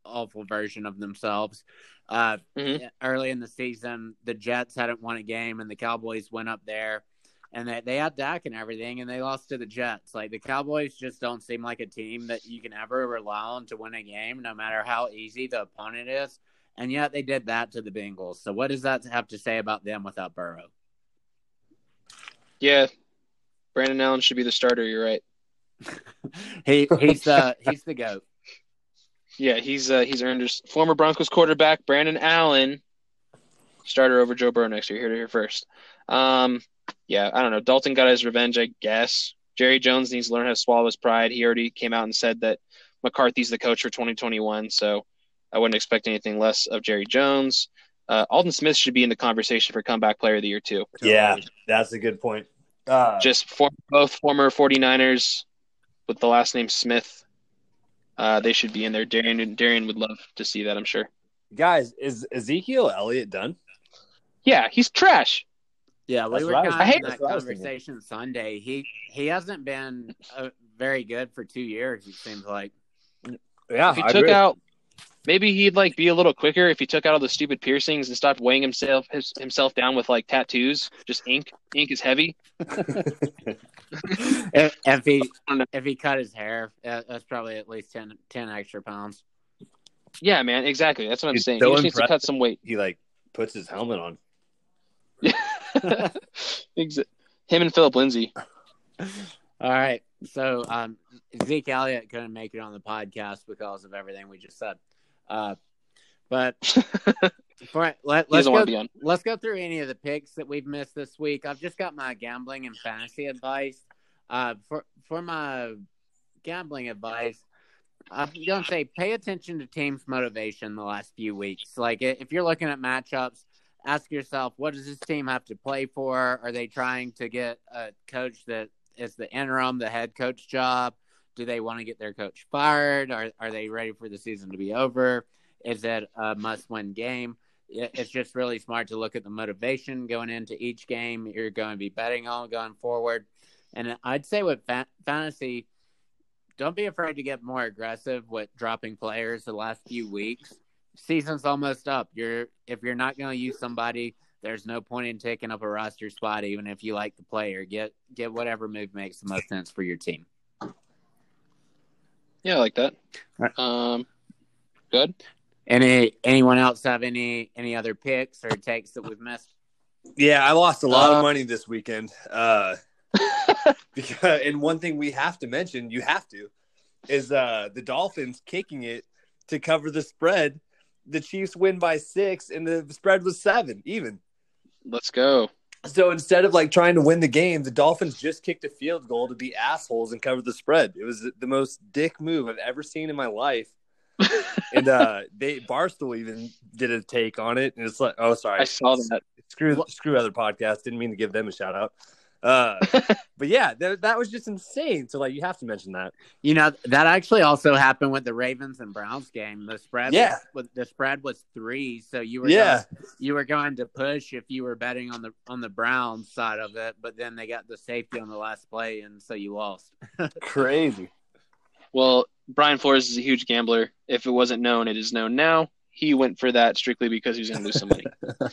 awful version of themselves. Uh, Mhm. Early in the season, the Jets hadn't won a game, and the Cowboys went up there, and they, they had Dak and everything, and they lost to the Jets. Like the Cowboys just don't seem like a team that you can ever rely on to win a game, no matter how easy the opponent is. And yet they did that to the Bengals. So what does that have to say about them without Burrow? Yeah, Brandon Allen should be the starter. You're right. he he's the he's the goat. Yeah, he's uh, he's earned his former Broncos quarterback Brandon Allen starter over Joe Burrow next year. Here to hear first. Um, yeah, I don't know. Dalton got his revenge, I guess. Jerry Jones needs to learn how to swallow his pride. He already came out and said that McCarthy's the coach for 2021, so I wouldn't expect anything less of Jerry Jones. Uh, Aldon Smith should be in the conversation for comeback player of the year too. Yeah, that's a good point. Uh, Just for, both former 49ers with the last name Smith. Uh, they should be in there. Darian Darian would love to see that, I'm sure. guys, is Ezekiel Elliott done? Yeah, he's trash. Yeah, we That's were what I kind of hate- in that that's what I was thinking. conversation Sunday. He he hasn't been uh, very good for two years. It seems like. Yeah, if he I took agree. out, maybe he'd like be a little quicker if he took out all the stupid piercings and stopped weighing himself his, himself down with like tattoos. Just ink. Ink is heavy. if, if he I don't know. if he cut his hair, uh, that's probably at least 10, 10 extra pounds. Yeah, man. Exactly. That's what I'm He's saying. so he just needs to cut some weight. he like puts his helmet on. Him and Phillip Lindsay. All right, so um, Zeke Elliott couldn't make it on the podcast because of everything we just said. Uh, but for let, let's, go, want to be on. let's go through any of the picks that we've missed this week. I've just got my gambling and fantasy advice. Uh, for for my gambling advice, I'm gonna say pay attention to teams' motivation the last few weeks. Like if you're looking at matchups, ask yourself, what does this team have to play for? Are they trying to get a coach that is the interim, the head coach job? Do they want to get their coach fired? Are are they ready for the season to be over? Is it a must-win game? It's just really smart to look at the motivation going into each game you're going to be betting on going forward. And I'd say with fa- fantasy, don't be afraid to get more aggressive with dropping players the last few weeks. Season's almost up. You're if you're not going to use somebody, there's no point in taking up a roster spot, even if you like the player. Get get whatever move makes the most sense for your team. Yeah, I like that. Right. Um, good. Any anyone else have any any other picks or takes that we've missed? Yeah, I lost a lot Uh, of money this weekend. Uh, because, and one thing we have to mention, you have to, is uh, the Dolphins kicking it to cover the spread. The Chiefs win by six, and the spread was seven, even. Let's go. So instead of like trying to win the game, the Dolphins just kicked a field goal to be assholes and cover the spread. It was the most dick move I've ever seen in my life. and uh, they Barstool even did a take on it, and it's like, oh, sorry, I saw that. screw screw other podcasts. Didn't mean to give them a shout out. Uh, but yeah, that, that was just insane. So like, you have to mention that. You know that actually also happened with the Ravens and Browns game. The spread, Yeah. was, the spread was three, so you were Yeah, going, you were going to push if you were betting on the on the Browns side of it, but then they got the safety on the last play, and so you lost. crazy. Well, Brian Flores is a huge gambler. If it wasn't known, it is known now. He went for that strictly because he was going to lose some money.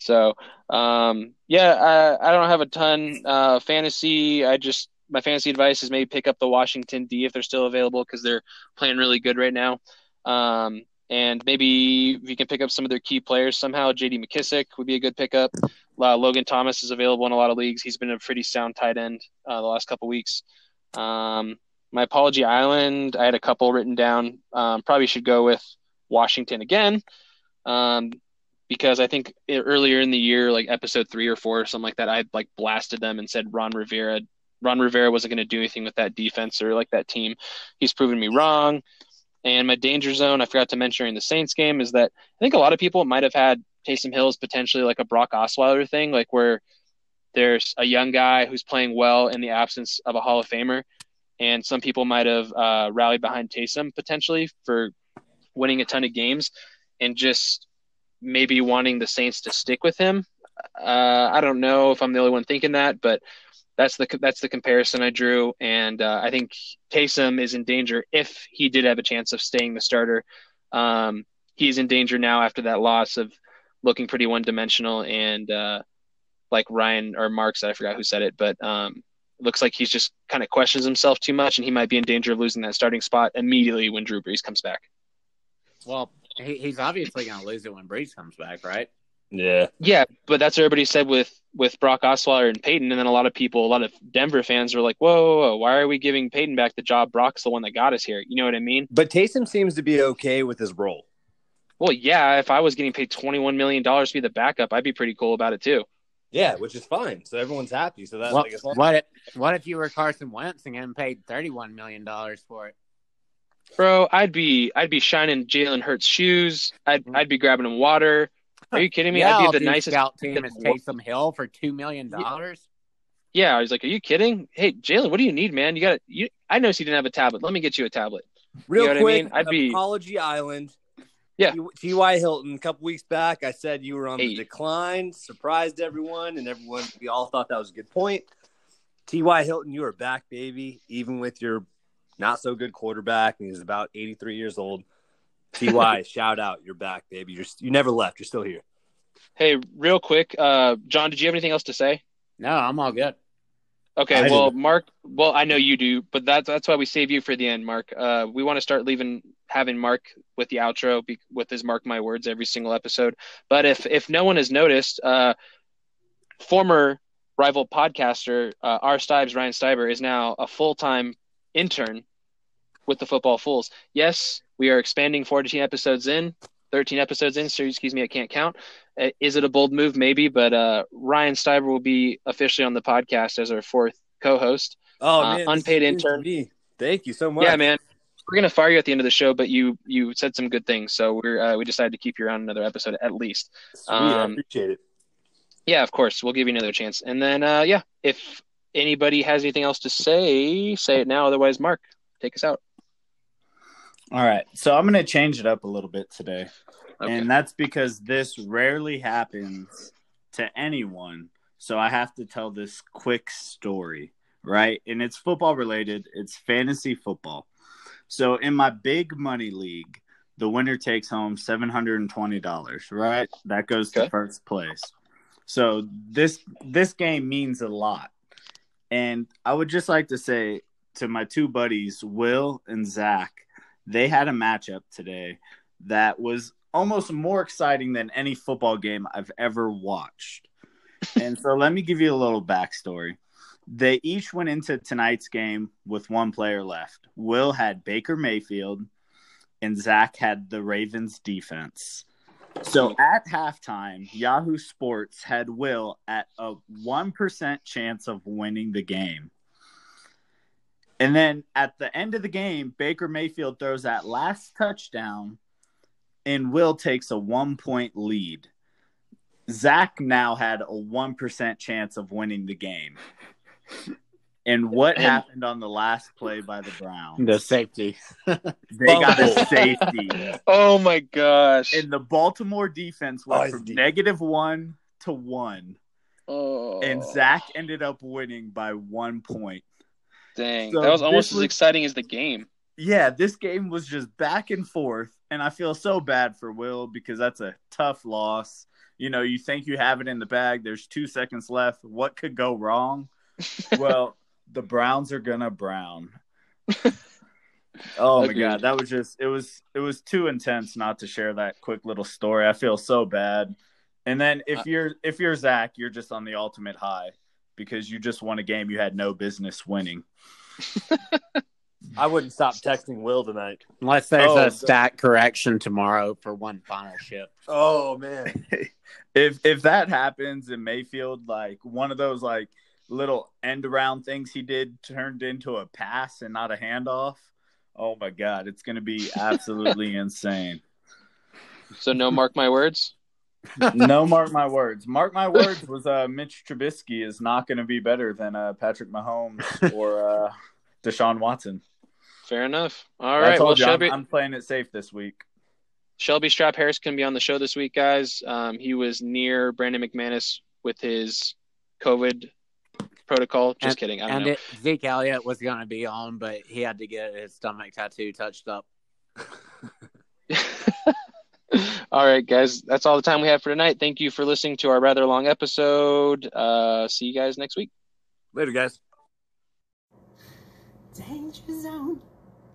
so, um, yeah, I, I don't have a ton. Uh, fantasy, I just my fantasy advice is maybe pick up the Washington D if they're still available because they're playing really good right now. Um, and maybe you can pick up some of their key players somehow, J.D. McKissic would be a good pickup. Uh, Logan Thomas is available in a lot of leagues. He's been a pretty sound tight end uh, the last couple weeks. Um, my apology island i had a couple written down um, probably should go with washington again um, because I think earlier in the year, like episode three or four or something like that, I like blasted them and said Ron Rivera, Ron Rivera wasn't going to do anything with that defense or like that team. He's proven me wrong. And my danger zone, I forgot to mention during the Saints game, is that I think a lot of people might have had Taysom Hill as potentially like a Brock Osweiler thing, like where there's a young guy who's playing well in the absence of a Hall of Famer, and some people might have uh, rallied behind Taysom potentially for winning a ton of games, and just maybe wanting the Saints to stick with him. Uh, I don't know if I'm the only one thinking that, but that's the that's the comparison I drew, and uh, I think Taysom is in danger if he did have a chance of staying the starter. Um, he's in danger now after that loss of looking pretty one dimensional, and uh, like Ryan or Mark said, I forgot who said it, but um, looks like he's just kind of questions himself too much, and he might be in danger of losing that starting spot immediately when Drew Brees comes back. Well, he, he's obviously going to lose it when Brees comes back, right? Yeah. Yeah, but that's what everybody said with with Brock Osweiler and Peyton, and then a lot of people, a lot of Denver fans were like, "Whoa, whoa, whoa, why are we giving Peyton back the job? Brock's the one that got us here." You know what I mean? But Taysom seems to be okay with his role. Well, yeah, if I was getting paid twenty one million dollars to be the backup, I'd be pretty cool about it too. Yeah, which is fine. So everyone's happy. So that's What, like what, if, what if you were Carson Wentz and getting paid $31 million for it? Bro, I'd be I'd be shining Jalen Hurts shoes. I'd Mm-hmm. I'd be grabbing him water. Are you kidding me? yeah, I'd I'll be the nicest. scout team in is the world. Taysom Hill for $2 million. Yeah, I was like, "Are you kidding? Hey, Jalen, what do you need, man? You got you. I noticed you didn't have a tablet. Let me get you a tablet. Real You know what I quick, mean? I'd be- Apology Island. Yeah. T.Y. Hilton, a couple weeks back, I said you were on Hey. the decline, surprised everyone, and everyone, we all thought that was a good point. T.Y. Hilton, you are back, baby, even with your not so good quarterback, and he's about 83 years old. T.Y., shout out, you're back, baby. You're, you never left. You're still here. Hey, real quick, uh, John, did you have anything else to say? No, I'm all good. Okay, I well, do. Mark. Well, I know you do, but that's that's why we save you for the end, Mark. Uh, we want to start leaving having Mark with the outro be, with his mark my words every single episode. But if if no one has noticed, uh, former rival podcaster uh, R. Steibs Ryan Steiber is now a full time intern with the Football Foolz. Yes, we are expanding 14 episodes in, 13 episodes in. So excuse me, I can't count. Uh, Is it a bold move? Maybe, but uh, Ryan Steiber will be officially on the podcast as our fourth co-host. Oh, Uh, man. unpaid this is news to intern. Thank you so much. Yeah, man. We're gonna fire you at the end of the show, but you you said some good things, so we're uh, we decided to keep you around another episode at least. Sweet, I Um, appreciate it. Yeah, of course, we'll give you another chance. And then, uh, yeah, if anybody has anything else to say, say it now. Otherwise, Mark, take us out. All right. So I'm going to change it up a little bit today. Okay. And that's because this rarely happens to anyone. So I have to tell this quick story, right? And it's football related, it's fantasy football. So in my big money league, the winner takes home $720, right? That goes to first place. So this this game means a lot. And I would just like to say to my two buddies, Will and Zach, they had a matchup today that was almost more exciting than any football game I've ever watched. and so let me give you a little backstory. They each went into tonight's game with one player left. Will had Baker Mayfield, and Zach had the Ravens defense. So at halftime, Yahoo Sports had Will at a 1% chance of winning the game. And then at the end of the game, Baker Mayfield throws that last touchdown, and Will takes a one point lead. Zach now had a 1% chance of winning the game. And what And- happened on the last play by the Browns? The safety. They got a oh. safety. Oh my gosh! And the Baltimore defense Oh, went it's from deep. negative one to one. oh, And Zach ended up winning by one point. dang, so that was almost this as exciting as the game. Yeah, this game was just back and forth. And I feel so bad for Will because that's a tough loss. You know, you think you have it in the bag. There's two seconds left. What could go wrong? well, the Browns are gonna brown. Oh my god, that was just it was it was too intense not to share that quick little story. I feel so bad. And then if Uh, you're if you're Zach, you're just on the ultimate high because you just won a game you had no business winning. I wouldn't stop texting Will tonight. Unless there's Oh, a stat correction tomorrow for one final shift. Oh man. if if that happens and Mayfield like one of those like little end around things he did turned into a pass and not a handoff, oh my god, it's gonna be absolutely insane. So no, mark my words. No, mark my words. Mark my words was uh, Mitch Trubisky is not going to be better than uh, Patrick Mahomes or uh, Deshaun Watson. Fair enough. All right. I right. told Well, you, I'm, I'm playing it safe this week. Shelby Strap Harris can be on the show this week, guys. Um, he was near Brandon McManus with his COVID protocol. Just And- kidding. I don't And know. it, Zeke Elliott was going to be on, but he had to get his stomach tattoo touched up. all right, guys. That's all the time we have for tonight. Thank you for listening to our rather long episode. Uh, see you guys next week. Later, guys. Danger zone.